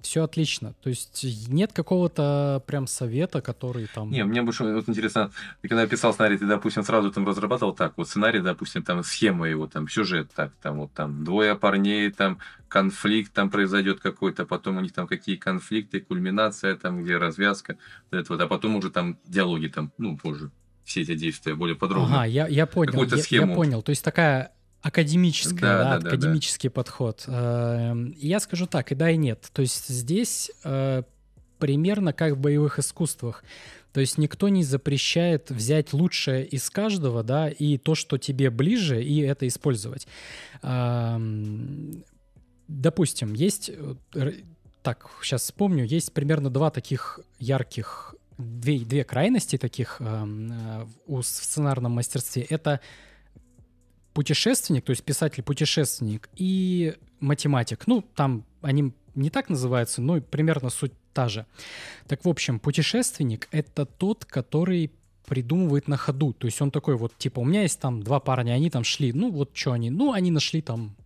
Все отлично. То есть нет какого-то прям совета, который там... Не, мне больше вот интересно, ты когда писал сценарий, ты, допустим, сразу там разрабатывал так, вот сценарий, допустим, там схема его, там сюжет, так, там вот там двое парней, там конфликт там произойдет какой-то, потом у них там какие конфликты, кульминация там, где развязка, вот это вот, а потом уже там диалоги там, ну, позже все эти действия более подробно. Ага, я, я понял, я, схему. я понял. То есть такая академическая, да, да, да, академический да. подход. Эм, я скажу так, и да, и нет. То есть здесь э, примерно как в боевых искусствах. То есть никто не запрещает взять лучшее из каждого, да, и то, что тебе ближе, и это использовать. Эм, допустим, есть, э, так, сейчас вспомню, есть примерно два таких ярких две, две крайности таких э, в сценарном мастерстве. Это путешественник, то есть писатель-путешественник, и математик. Ну, там они не так называются, но примерно суть та же. Так, в общем, путешественник — это тот, который придумывает на ходу. То есть он такой вот, типа, у меня есть там два парня, они там шли, ну вот что они, ну они нашли там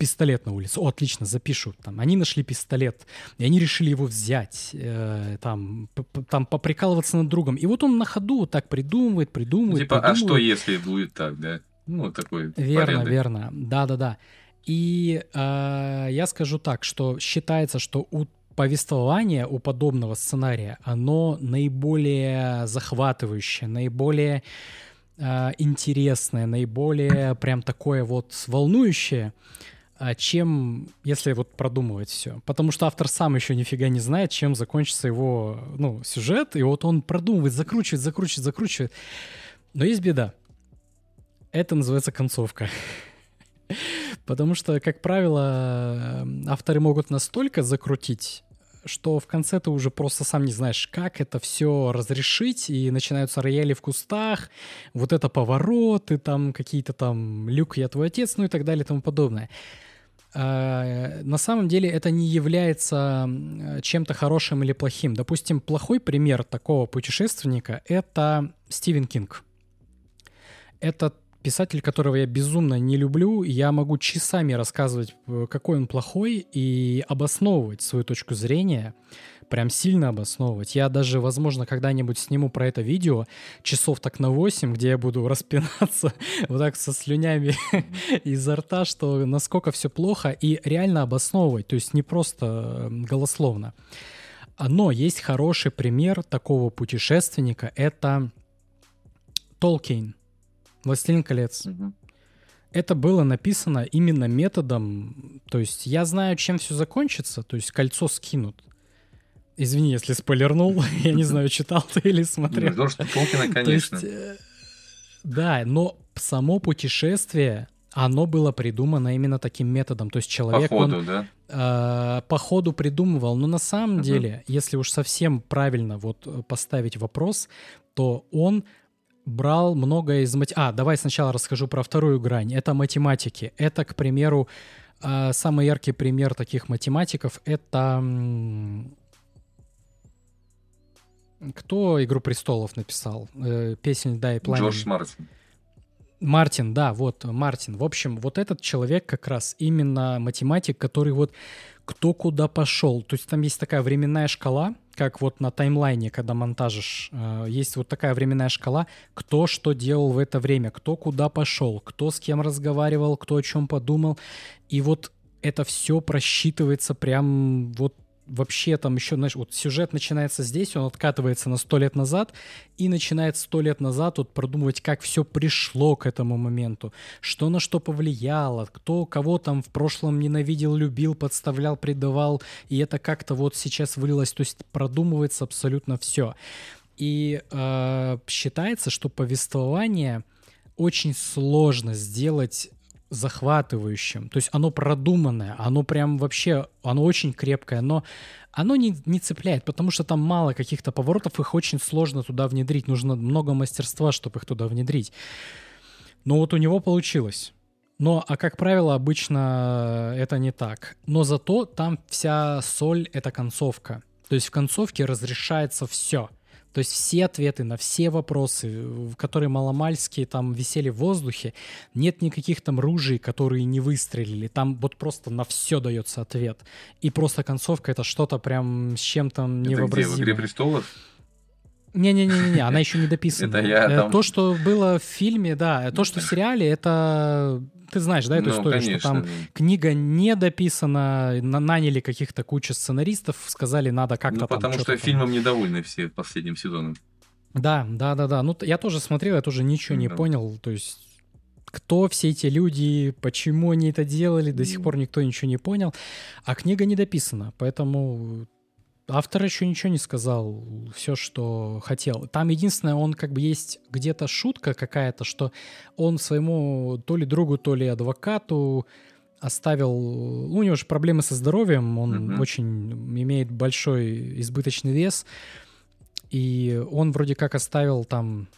пистолет на улице. О, отлично, запишу. Там, они нашли пистолет, и они решили его взять, э, там, там поприкалываться над другом. И вот он на ходу вот так придумывает, придумывает. Типа, придумывает. а что если будет так, да? Ну, такой Верно, порядок. верно. Да-да-да. И э, я скажу так, что считается, что у повествования у подобного сценария, оно наиболее захватывающее, наиболее э, интересное, наиболее прям такое вот волнующее. Чем если вот продумывать все. Потому что автор сам еще нифига не знает, чем закончится его ну, сюжет, и вот он продумывает, закручивает, закручивает, закручивает. Но есть беда. Это называется концовка. Потому что, как правило, авторы могут настолько закрутить, что в конце ты уже просто сам не знаешь, как это все разрешить, и начинаются рояли в кустах, вот это повороты, там какие-то там «Люк, я твой отец», ну и так далее и тому подобное. Э, на самом деле это не является чем-то хорошим или плохим. Допустим, плохой пример такого путешественника — это Стивен Кинг. Это писатель, которого я безумно не люблю. Я могу часами рассказывать, э, какой он плохой, и обосновывать свою точку зрения прям сильно обосновывать. Я даже, возможно, когда-нибудь сниму про это видео часов так на 8, где я буду распинаться вот так со слюнями изо рта, что насколько все плохо, и реально обосновывать, то есть не просто голословно. Но есть хороший пример такого путешественника, это Толкин, «Властелин колец». это было написано именно методом, то есть я знаю, чем все закончится, то есть кольцо скинут. Извини, если спойлернул, я не знаю, читал ты или смотрел. Ну, что Толкина, конечно. Э, да, но само путешествие, оно было придумано именно таким методом. То есть человек, по ходу, он да? э, по ходу придумывал. Но на самом uh-huh. деле, если уж совсем правильно вот э, поставить вопрос, то он брал многое из математики. А, давай сначала расскажу про вторую грань. Это математики. Это, к примеру, э, самый яркий пример таких математиков — это кто «Игру престолов» написал? Э, «Песнь да и пламя». Джордж Мартин. Мартин, да, вот, Мартин. В общем, вот этот человек как раз именно математик, который вот кто куда пошел. То есть там есть такая временная шкала, как вот на таймлайне, когда монтажишь, э, есть вот такая временная шкала, кто что делал в это время, кто куда пошел, кто с кем разговаривал, кто о чем подумал. И вот это все просчитывается прям вот вообще там еще, знаешь, вот сюжет начинается здесь, он откатывается на сто лет назад и начинает сто лет назад вот продумывать, как все пришло к этому моменту, что на что повлияло, кто кого там в прошлом ненавидел, любил, подставлял, предавал, и это как-то вот сейчас вылилось, то есть продумывается абсолютно все. И э, считается, что повествование очень сложно сделать захватывающим. То есть оно продуманное, оно прям вообще, оно очень крепкое, но оно не, не цепляет, потому что там мало каких-то поворотов, их очень сложно туда внедрить. Нужно много мастерства, чтобы их туда внедрить. Но вот у него получилось. Но, а как правило, обычно это не так. Но зато там вся соль — это концовка. То есть в концовке разрешается все — то есть все ответы на все вопросы, которые маломальские там висели в воздухе, нет никаких там ружей, которые не выстрелили. Там вот просто на все дается ответ. И просто концовка это что-то прям с чем-то невообразимое. Это где, в «Игре престолов»? Не-не-не, она еще не дописана. Это я э, там... То, что было в фильме, да, то, что в сериале, это ты знаешь, да, эту ну, историю, конечно. что там книга не дописана, наняли каких-то кучу сценаристов, сказали, надо как-то Ну, потому что фильмом недовольны все последним сезоном. Да, да, да, да. Ну, я тоже смотрел, я тоже ничего не понял. То есть кто все эти люди, почему они это делали, до сих пор никто ничего не понял. А книга не дописана, поэтому автор еще ничего не сказал, все, что хотел. Там единственное, он как бы есть где-то шутка какая-то, что он своему то ли другу, то ли адвокату оставил... У него же проблемы со здоровьем, он mm-hmm. очень имеет большой избыточный вес, и он вроде как оставил там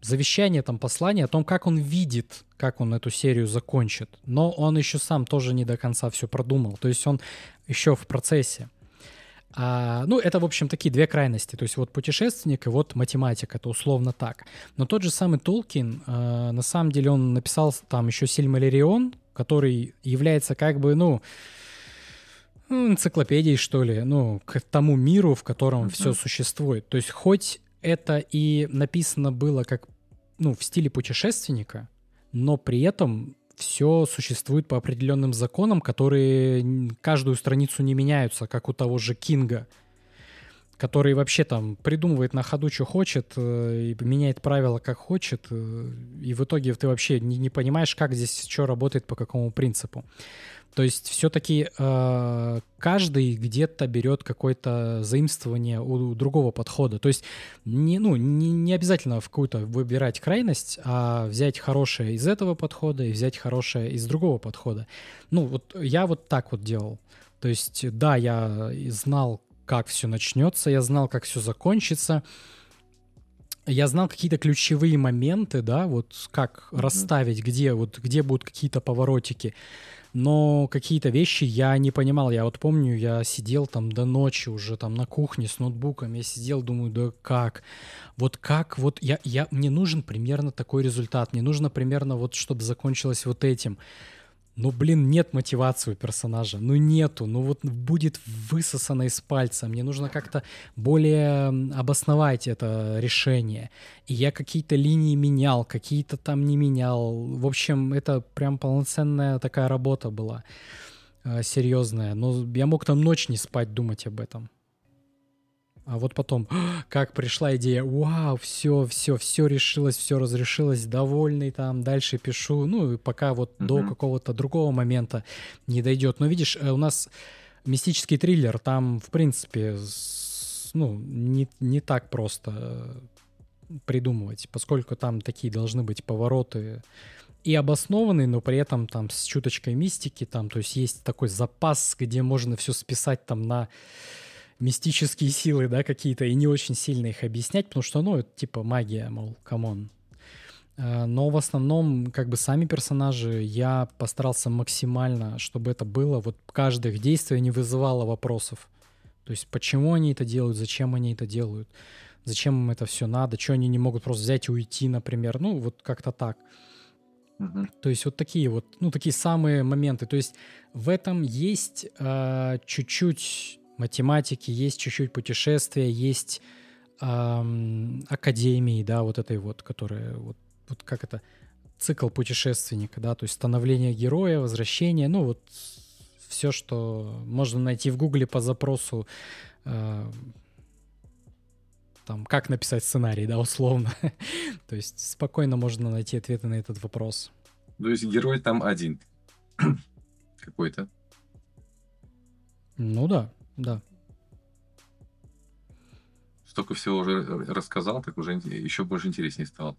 завещание, там послание о том, как он видит, как он эту серию закончит. Но он еще сам тоже не до конца все продумал. То есть он еще в процессе. А, ну, это, в общем, такие две крайности. То есть вот путешественник и вот математик, это условно так. Но тот же самый Толкин, э, на самом деле, он написал там еще Сильмалерион, который является как бы, ну, энциклопедией, что ли, ну, к тому миру, в котором mm-hmm. все существует. То есть хоть это и написано было как, ну, в стиле путешественника, но при этом все существует по определенным законам, которые каждую страницу не меняются, как у того же Кинга, который вообще там придумывает на ходу, что хочет, э, и меняет правила, как хочет, э, и в итоге ты вообще не, не понимаешь, как здесь что работает, по какому принципу. То есть все-таки э, каждый где-то берет какое-то заимствование у, у другого подхода. То есть не, ну, не, не обязательно в какую-то выбирать крайность, а взять хорошее из этого подхода и взять хорошее из другого подхода. Ну вот я вот так вот делал. То есть да, я знал, как все начнется, я знал, как все закончится. я знал какие-то ключевые моменты, да, вот как mm-hmm. расставить, где вот где будут какие-то поворотики но какие-то вещи я не понимал. Я вот помню, я сидел там до ночи уже там на кухне с ноутбуком, я сидел, думаю, да как? Вот как? Вот я, я, мне нужен примерно такой результат, мне нужно примерно вот, чтобы закончилось вот этим ну, блин, нет мотивации у персонажа, ну нету, ну вот будет высосано из пальца, мне нужно как-то более обосновать это решение. И я какие-то линии менял, какие-то там не менял. В общем, это прям полноценная такая работа была, э, серьезная. Но я мог там ночь не спать, думать об этом. А вот потом, как пришла идея, вау, все, все, все решилось, все разрешилось, довольный там, дальше пишу, ну, и пока вот mm-hmm. до какого-то другого момента не дойдет. Но видишь, э, у нас мистический триллер, там, в принципе, ну, не, не так просто э, придумывать, поскольку там такие должны быть повороты и обоснованные, но при этом там с чуточкой мистики, там, то есть есть такой запас, где можно все списать там на мистические силы, да, какие-то, и не очень сильно их объяснять, потому что, ну, это типа магия, мол, come on. А, но в основном, как бы сами персонажи, я постарался максимально, чтобы это было, вот каждое их действие не вызывало вопросов. То есть, почему они это делают, зачем они это делают, зачем им это все надо, что они не могут просто взять и уйти, например, ну, вот как-то так. Uh-huh. То есть вот такие вот, ну, такие самые моменты. То есть в этом есть э, чуть-чуть математики, есть чуть-чуть путешествия, есть эм, академии, да, вот этой вот, которая, вот, вот как это, цикл путешественника, да, то есть становление героя, возвращение, ну вот все, что можно найти в Гугле по запросу, э, там, как написать сценарий, да, условно. то есть спокойно можно найти ответы на этот вопрос. То есть герой там один какой-то. Ну да. Да. Столько всего уже рассказал, так уже еще больше интереснее стало.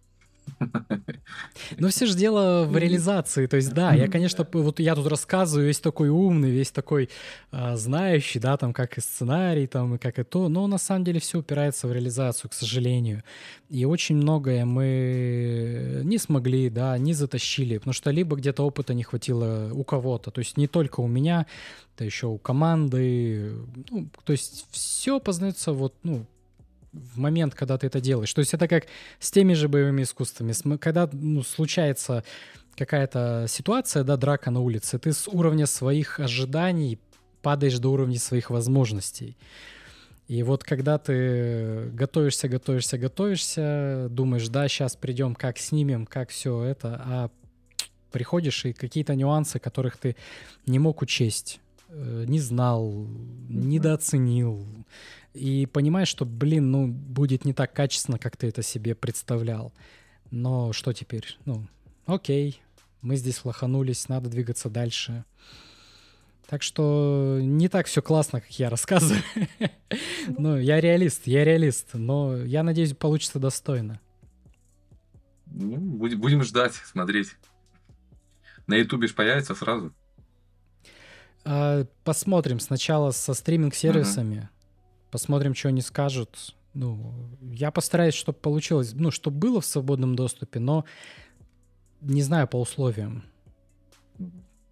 Но все же дело в реализации. То есть, да, я, конечно, вот я тут рассказываю, весь такой умный, весь такой а, знающий, да, там, как и сценарий, там, и как и то, но на самом деле все упирается в реализацию, к сожалению. И очень многое мы не смогли, да, не затащили, потому что либо где-то опыта не хватило у кого-то, то есть не только у меня, это еще у команды, ну, то есть все познается вот, ну, в момент, когда ты это делаешь. То есть это как с теми же боевыми искусствами. Когда ну, случается какая-то ситуация, да, драка на улице, ты с уровня своих ожиданий падаешь до уровня своих возможностей. И вот когда ты готовишься, готовишься, готовишься, думаешь, да, сейчас придем, как снимем, как все это, а приходишь и какие-то нюансы, которых ты не мог учесть, э, не знал, недооценил, и понимаешь, что, блин, ну, будет не так качественно, как ты это себе представлял. Но что теперь? Ну, окей, мы здесь лоханулись, надо двигаться дальше. Так что не так все классно, как я рассказываю. Ну, я реалист, я реалист, но я надеюсь, получится достойно. Ну, будем ждать, смотреть. На Ютубе же появится сразу. А, посмотрим сначала со стриминг-сервисами. Посмотрим, что они скажут. Ну, я постараюсь, чтобы получилось, ну, чтобы было в свободном доступе, но не знаю по условиям.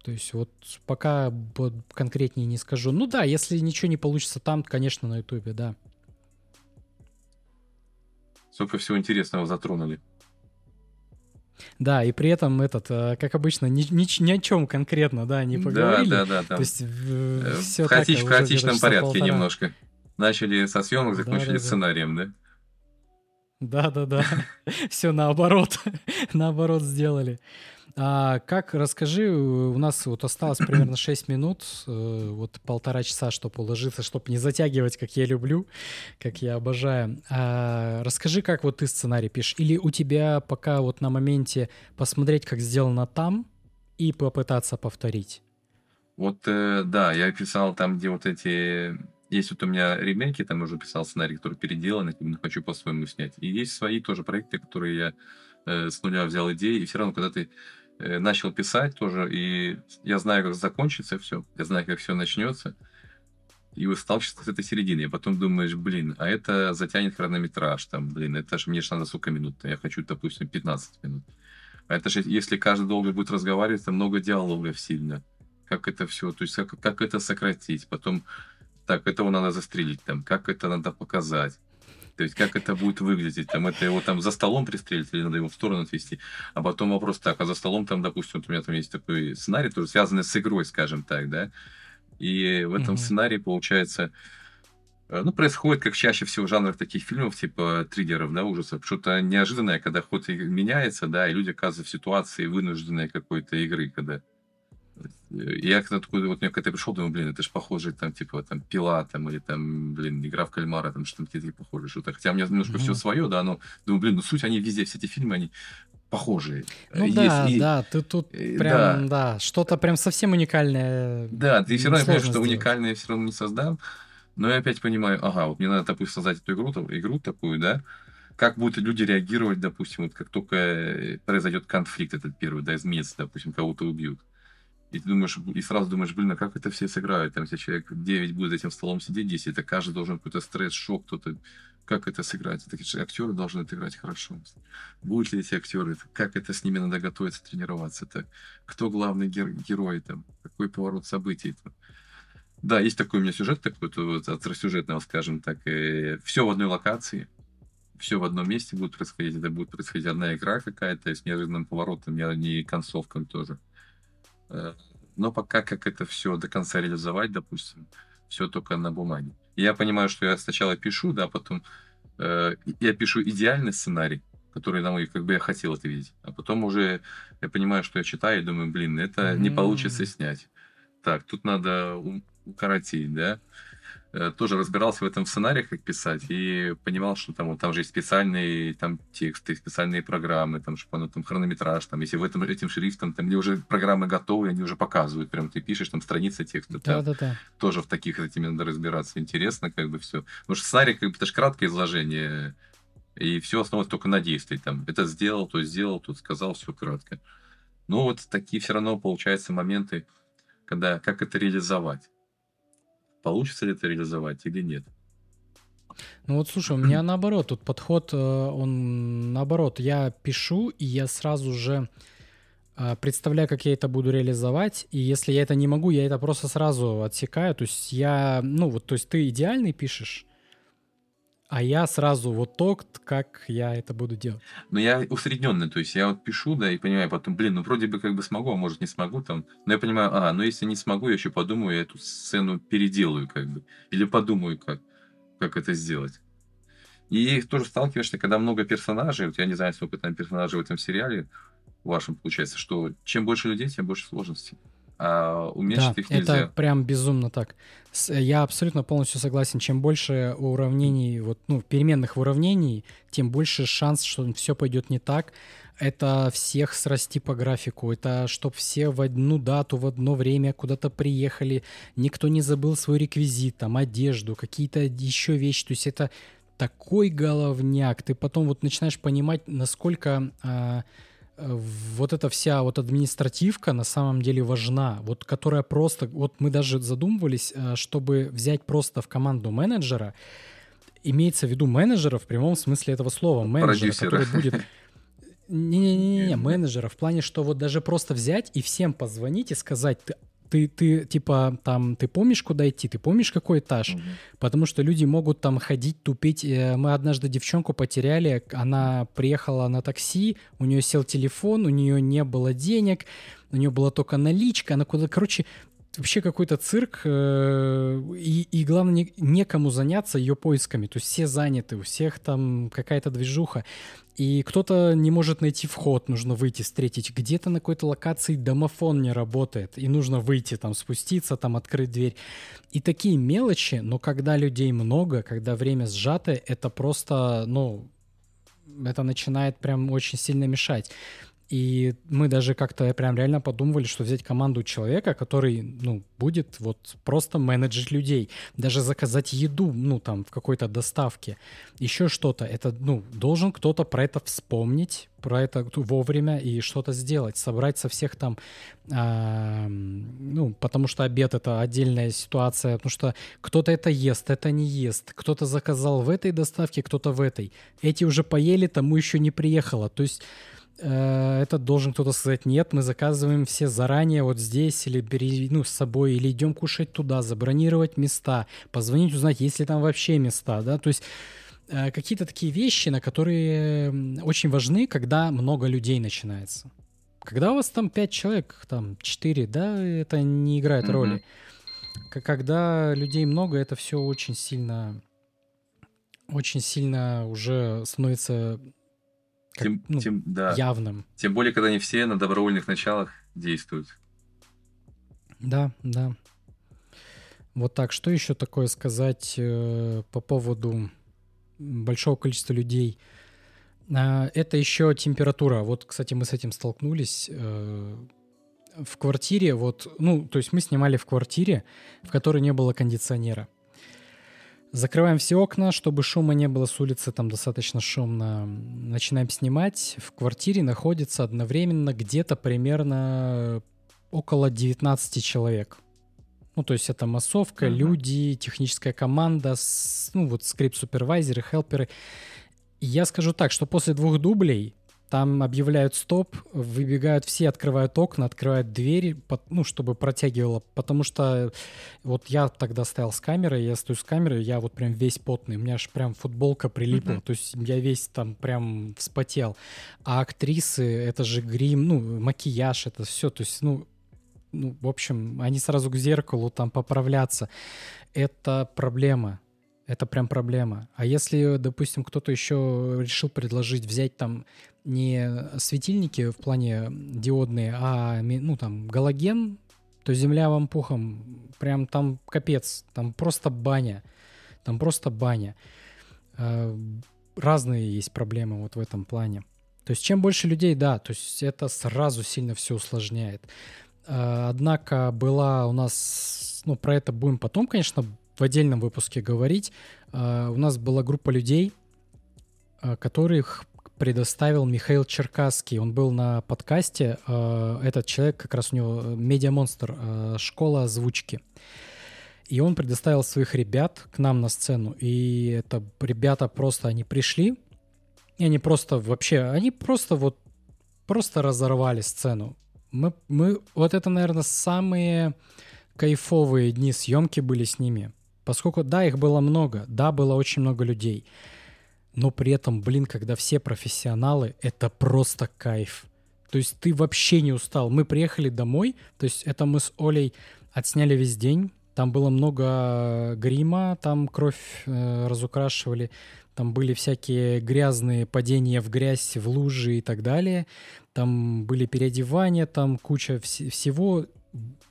То есть вот пока вот конкретнее не скажу. Ну да, если ничего не получится там, конечно, на Ютубе, да. Сколько всего интересного затронули. Да, и при этом этот, э, как обычно, ни, ни, ни о чем конкретно, да, не поговорили. Да, да, да. да. То есть э, все в, хаотич, в хаотичном порядке полтора. немножко. Начали со съемок, закончили да, да, сценарием, да? Да-да-да. Все наоборот. наоборот сделали. А как, расскажи, у нас вот осталось примерно 6 минут, э, вот полтора часа, чтобы уложиться, чтобы не затягивать, как я люблю, как я обожаю. А расскажи, как вот ты сценарий пишешь? Или у тебя пока вот на моменте посмотреть, как сделано там, и попытаться повторить? Вот, э, да, я писал там, где вот эти есть вот у меня ремейки, там уже писал сценарий, который переделан, и хочу по-своему снять. И есть свои тоже проекты, которые я э, с нуля взял идеи, и все равно, когда ты э, начал писать тоже, и я знаю, как закончится все, я знаю, как все начнется, и вот сталкиваешься с этой серединой, а потом думаешь, блин, а это затянет хронометраж, там, блин, это же мне же надо сколько минут, я хочу, допустим, 15 минут. А это же, если каждый долго будет разговаривать, то много диалогов сильно. Как это все, то есть как, как это сократить, потом, так, этого надо застрелить, там, как это надо показать. То есть как это будет выглядеть, там, это его там за столом пристрелить или надо его в сторону отвести. А потом вопрос так, а за столом там, допустим, вот у меня там есть такой сценарий, тоже связанный с игрой, скажем так, да, и в этом mm-hmm. сценарии, получается, э, ну, происходит, как чаще всего в жанрах таких фильмов, типа триллеров, да, ужасов, что-то неожиданное, когда ход меняется, да, и люди оказываются в ситуации вынужденной какой-то игры, когда я когда такой, вот мне когда пришел, думаю, блин, это же похоже, там, типа, там, пила, там, или там, блин, игра в кальмара, там, что-то такие похоже, что-то. Хотя у меня немножко mm-hmm. все свое, да, но думаю, блин, ну суть, они везде, все эти фильмы, они похожие. Ну Есть, да, и... да, ты тут э, прям, да, да что-то прям совсем уникальное. Да, ты все равно понимаешь, что уникальное все равно не создам, но я опять понимаю, ага, вот мне надо, допустим, создать эту игру, игру такую, да, как будут люди реагировать, допустим, вот как только произойдет конфликт этот первый, да, изменится, допустим, кого-то убьют. И ты думаешь, и сразу думаешь, блин, а как это все сыграют? Там, если человек 9 будет за этим столом сидеть, 10, это каждый должен какой-то стресс, шок, кто-то... Как это сыграть? Это актеры должны отыграть хорошо. Будут ли эти актеры? Как это с ними надо готовиться, тренироваться? Это кто главный гер- герой? Там, какой поворот событий? Там. Да, есть такой у меня сюжет, такой вот остросюжетного, скажем так. И все в одной локации, все в одном месте будет происходить. Это будет происходить одна игра какая-то с неожиданным поворотом, не концовкой тоже. Э, но пока как это все до конца реализовать, допустим, все только на бумаге. И я понимаю, что я сначала пишу, да, потом э, я пишу идеальный сценарий, который, на мой, как бы я хотел это видеть. А потом уже я понимаю, что я читаю и думаю, блин, это mm-hmm. не получится снять. Так, тут надо укоротить, да. Э, тоже разбирался в этом сценарии, как писать, и понимал, что там, вот, там же есть специальные там, тексты, специальные программы, там, оно там хронометраж, там, если в этом, этим шрифтом, там, где уже программы готовы, они уже показывают, прям ты пишешь, там, страница текста, да, да, да. тоже в таких этими надо разбираться, интересно, как бы все. Потому что сценарий, как бы, это же краткое изложение, и все основывается только на действии, там, это сделал, то сделал, тут сказал, все кратко. Но вот такие все равно, получаются моменты, когда, как это реализовать получится ли это реализовать или нет. Ну вот слушай, у меня наоборот, тут подход, э, он наоборот, я пишу, и я сразу же э, представляю, как я это буду реализовать, и если я это не могу, я это просто сразу отсекаю, то есть я, ну вот, то есть ты идеальный пишешь, а я сразу вот то, как я это буду делать. Ну, я усредненный, то есть я вот пишу, да, и понимаю потом, блин, ну вроде бы как бы смогу, а может не смогу там. Но я понимаю, а, ну если не смогу, я еще подумаю, я эту сцену переделаю как бы. Или подумаю, как, как это сделать. И тоже сталкиваешься, когда много персонажей, вот я не знаю, сколько там персонажей в этом сериале вашем получается, что чем больше людей, тем больше сложностей а уменьшить да, их нельзя. это прям безумно так. Я абсолютно полностью согласен. Чем больше уравнений, вот, ну, переменных уравнений, тем больше шанс, что все пойдет не так. Это всех срасти по графику. Это чтобы все в одну дату, в одно время куда-то приехали. Никто не забыл свой реквизит, там, одежду, какие-то еще вещи. То есть это такой головняк. Ты потом вот начинаешь понимать, насколько... А, вот эта вся вот административка на самом деле важна, вот которая просто, вот мы даже задумывались, э, чтобы взять просто в команду менеджера, имеется в виду менеджера в прямом смысле этого слова, менеджера, который будет... Не-не-не, менеджера в плане, что вот даже просто взять и всем позвонить и сказать, ты ты, ты, типа, там, ты помнишь, куда идти, ты помнишь, какой этаж? Угу. Потому что люди могут там ходить, тупить. Э, мы однажды девчонку потеряли, она приехала на такси, у нее сел телефон, у нее не было денег, у нее была только наличка, она куда, короче, вообще какой-то цирк, э, и, и главное, не, некому заняться ее поисками. То есть все заняты, у всех там какая-то движуха. И кто-то не может найти вход, нужно выйти, встретить. Где-то на какой-то локации домофон не работает, и нужно выйти, там, спуститься, там, открыть дверь. И такие мелочи, но когда людей много, когда время сжатое, это просто, ну, это начинает прям очень сильно мешать. И мы даже как-то прям реально подумывали, что взять команду человека, который, ну, будет вот просто менеджить людей. Даже заказать еду, ну, там, в какой-то доставке. Еще что-то. Это, ну, должен кто-то про это вспомнить, про это вовремя и что-то сделать. Собрать со всех там, э, ну, потому что обед — это отдельная ситуация, потому что кто-то это ест, это не ест. Кто-то заказал в этой доставке, кто-то в этой. Эти уже поели, тому еще не приехало. То есть Э, этот должен кто-то сказать, нет, мы заказываем все заранее вот здесь, или бери, ну, с собой, или идем кушать туда, забронировать места, позвонить, узнать, есть ли там вообще места, да, то есть э, какие-то такие вещи, на которые очень важны, когда много людей начинается. Когда у вас там пять человек, там четыре, да, это не играет mm-hmm. роли. Когда людей много, это все очень сильно, очень сильно уже становится как, тем, ну, тем, да. явным. Тем более, когда не все на добровольных началах действуют. Да, да. Вот так. Что еще такое сказать э, по поводу большого количества людей? Э, это еще температура. Вот, кстати, мы с этим столкнулись. Э, в квартире, вот, ну, то есть мы снимали в квартире, в которой не было кондиционера. Закрываем все окна, чтобы шума не было с улицы, там достаточно шумно. Начинаем снимать. В квартире находится одновременно где-то примерно около 19 человек. Ну, то есть это массовка, uh-huh. люди, техническая команда, ну, вот скрипт-супервайзеры, хелперы. Я скажу так, что после двух дублей там объявляют стоп, выбегают все, открывают окна, открывают двери, ну, чтобы протягивало. Потому что вот я тогда стоял с камерой, я стою с камерой, я вот прям весь потный, у меня аж прям футболка прилипла, mm-hmm. то есть я весь там прям вспотел. А актрисы, это же грим, ну, макияж, это все, то есть, ну, ну, в общем, они сразу к зеркалу там поправляться. Это проблема это прям проблема. А если, допустим, кто-то еще решил предложить взять там не светильники в плане диодные, а ну там галоген, то земля вам пухом, прям там капец, там просто баня, там просто баня. А, разные есть проблемы вот в этом плане. То есть чем больше людей, да, то есть это сразу сильно все усложняет. А, однако была у нас, ну про это будем потом, конечно, в отдельном выпуске говорить. Uh, у нас была группа людей, uh, которых предоставил Михаил Черкасский. Он был на подкасте. Uh, этот человек, как раз у него медиамонстр, школа озвучки. И он предоставил своих ребят к нам на сцену. И это ребята просто, они пришли, и они просто вообще, они просто вот, просто разорвали сцену. Мы, мы, вот это, наверное, самые кайфовые дни съемки были с ними. Поскольку, да, их было много, да, было очень много людей, но при этом, блин, когда все профессионалы, это просто кайф. То есть ты вообще не устал. Мы приехали домой, то есть это мы с Олей отсняли весь день, там было много грима, там кровь э, разукрашивали, там были всякие грязные падения в грязь, в лужи и так далее. Там были переодевания, там куча вс- всего,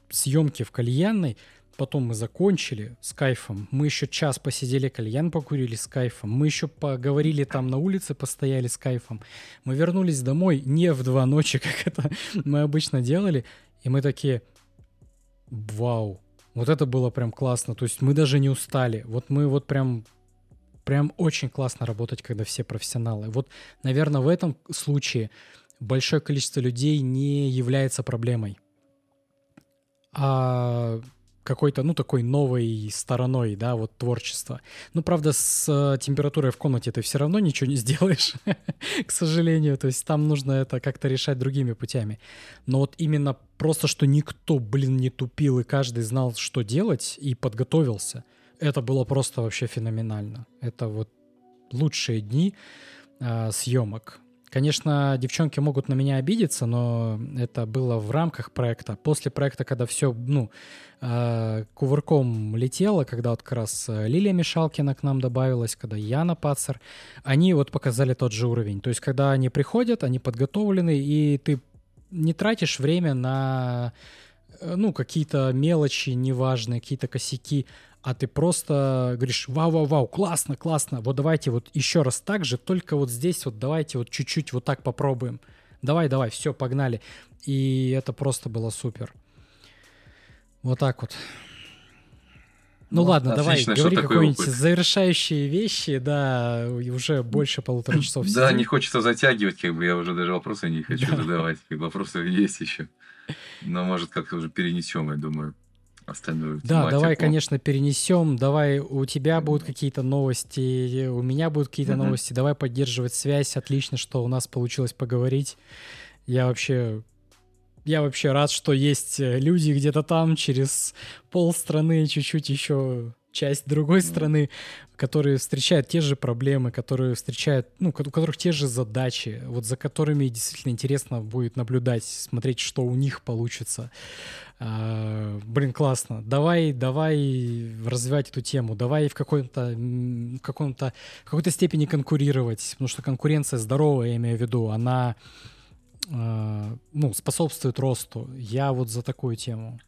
съемки в кальянной — Потом мы закончили с кайфом. Мы еще час посидели, кальян покурили с кайфом. Мы еще поговорили там на улице, постояли с кайфом. Мы вернулись домой не в два ночи, как это мы обычно делали. И мы такие, вау, вот это было прям классно. То есть мы даже не устали. Вот мы вот прям прям очень классно работать, когда все профессионалы. Вот, наверное, в этом случае большое количество людей не является проблемой. А какой-то, ну, такой новой стороной, да, вот творчества. Ну, правда, с э, температурой в комнате ты все равно ничего не сделаешь, к сожалению. То есть там нужно это как-то решать другими путями. Но вот именно просто, что никто, блин, не тупил, и каждый знал, что делать, и подготовился, это было просто вообще феноменально. Это вот лучшие дни э, съемок. Конечно, девчонки могут на меня обидеться, но это было в рамках проекта. После проекта, когда все, ну, э, кувырком летело, когда вот как раз э, Лилия Мишалкина к нам добавилась, когда Яна Пацер, они вот показали тот же уровень. То есть, когда они приходят, они подготовлены, и ты не тратишь время на э, ну, какие-то мелочи неважные, какие-то косяки, а ты просто говоришь, вау-вау-вау, классно, классно, вот давайте вот еще раз так же, только вот здесь вот давайте вот чуть-чуть вот так попробуем. давай, давай, все, погнали. И это просто было супер. Вот так вот. Ну, ну ладно, отлично, давай, говори какие-нибудь завершающие вещи, да, уже больше полутора часов. Да, не хочется затягивать, как бы я уже даже вопросы не хочу задавать, вопросы есть еще. Но может как-то уже перенесем, я думаю остальную Да, тематику. давай, конечно, перенесем. Давай, у тебя будут какие-то новости, у меня будут какие-то mm новости. Давай поддерживать связь. Отлично, что у нас получилось поговорить. Я вообще я вообще рад, что есть э, люди где-то там через пол страны, чуть-чуть еще часть другой страны, которые встречают те же проблемы, которые встречают, ну, у которых те же задачи, вот за которыми действительно интересно будет наблюдать, смотреть, что у них получится. А, блин, классно. Давай, давай развивать эту тему. Давай в какой-то, в каком-то, в какой-то степени конкурировать, потому что конкуренция здоровая, я имею в виду, она э, ну, способствует росту. Я вот за такую тему.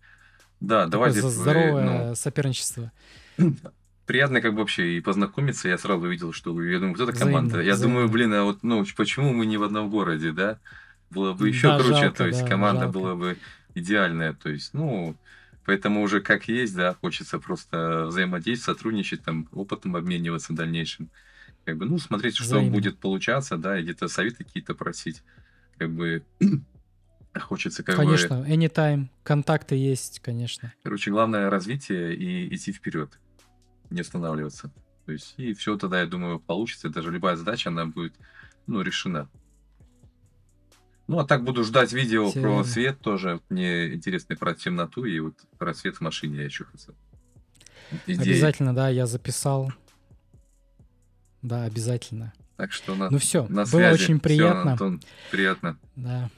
Да, давайте. За здоровое ну, соперничество. Приятно как бы вообще и познакомиться. Я сразу увидел, что я думаю, вот эта команда. Взаимно, я взаимно. думаю, блин, а вот ну почему мы не в одном городе, да? Было бы еще да, круче, жалко, то есть да, команда жалко. была бы идеальная, то есть, ну, поэтому уже как есть, да, хочется просто взаимодействовать, сотрудничать, там, опытом обмениваться в дальнейшем. Как бы, ну, смотреть, что Взаимно. будет получаться, да, и где-то советы какие-то просить. Как бы хочется как конечно, бы... Конечно, anytime, контакты есть, конечно. Короче, главное развитие и идти вперед, не останавливаться. То есть, и все тогда, я думаю, получится. Даже любая задача, она будет, ну, решена. Ну, а так буду ждать видео Все про свет тоже. Мне интересно про темноту и вот про свет в машине я еще хотел. Идеи. Обязательно, да, я записал. Да, обязательно. Так что на, ну все, на связи. было очень приятно. Все, Антон, приятно. Да.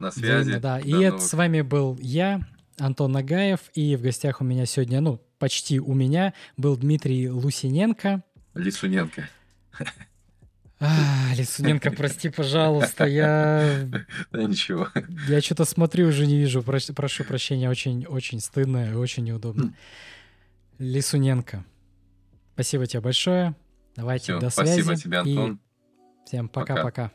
На связи. Взаимно, да. И это с вами был я, Антон Нагаев, и в гостях у меня сегодня, ну, почти у меня, был Дмитрий Лусиненко. Лисуненко. А, Лисуненко, прости, пожалуйста, я... Да ничего. Я что-то смотрю, уже не вижу. Прошу, прощения, очень-очень стыдно и очень неудобно. Лисуненко, спасибо тебе большое. Давайте до связи. Спасибо тебе, Антон. И всем пока-пока.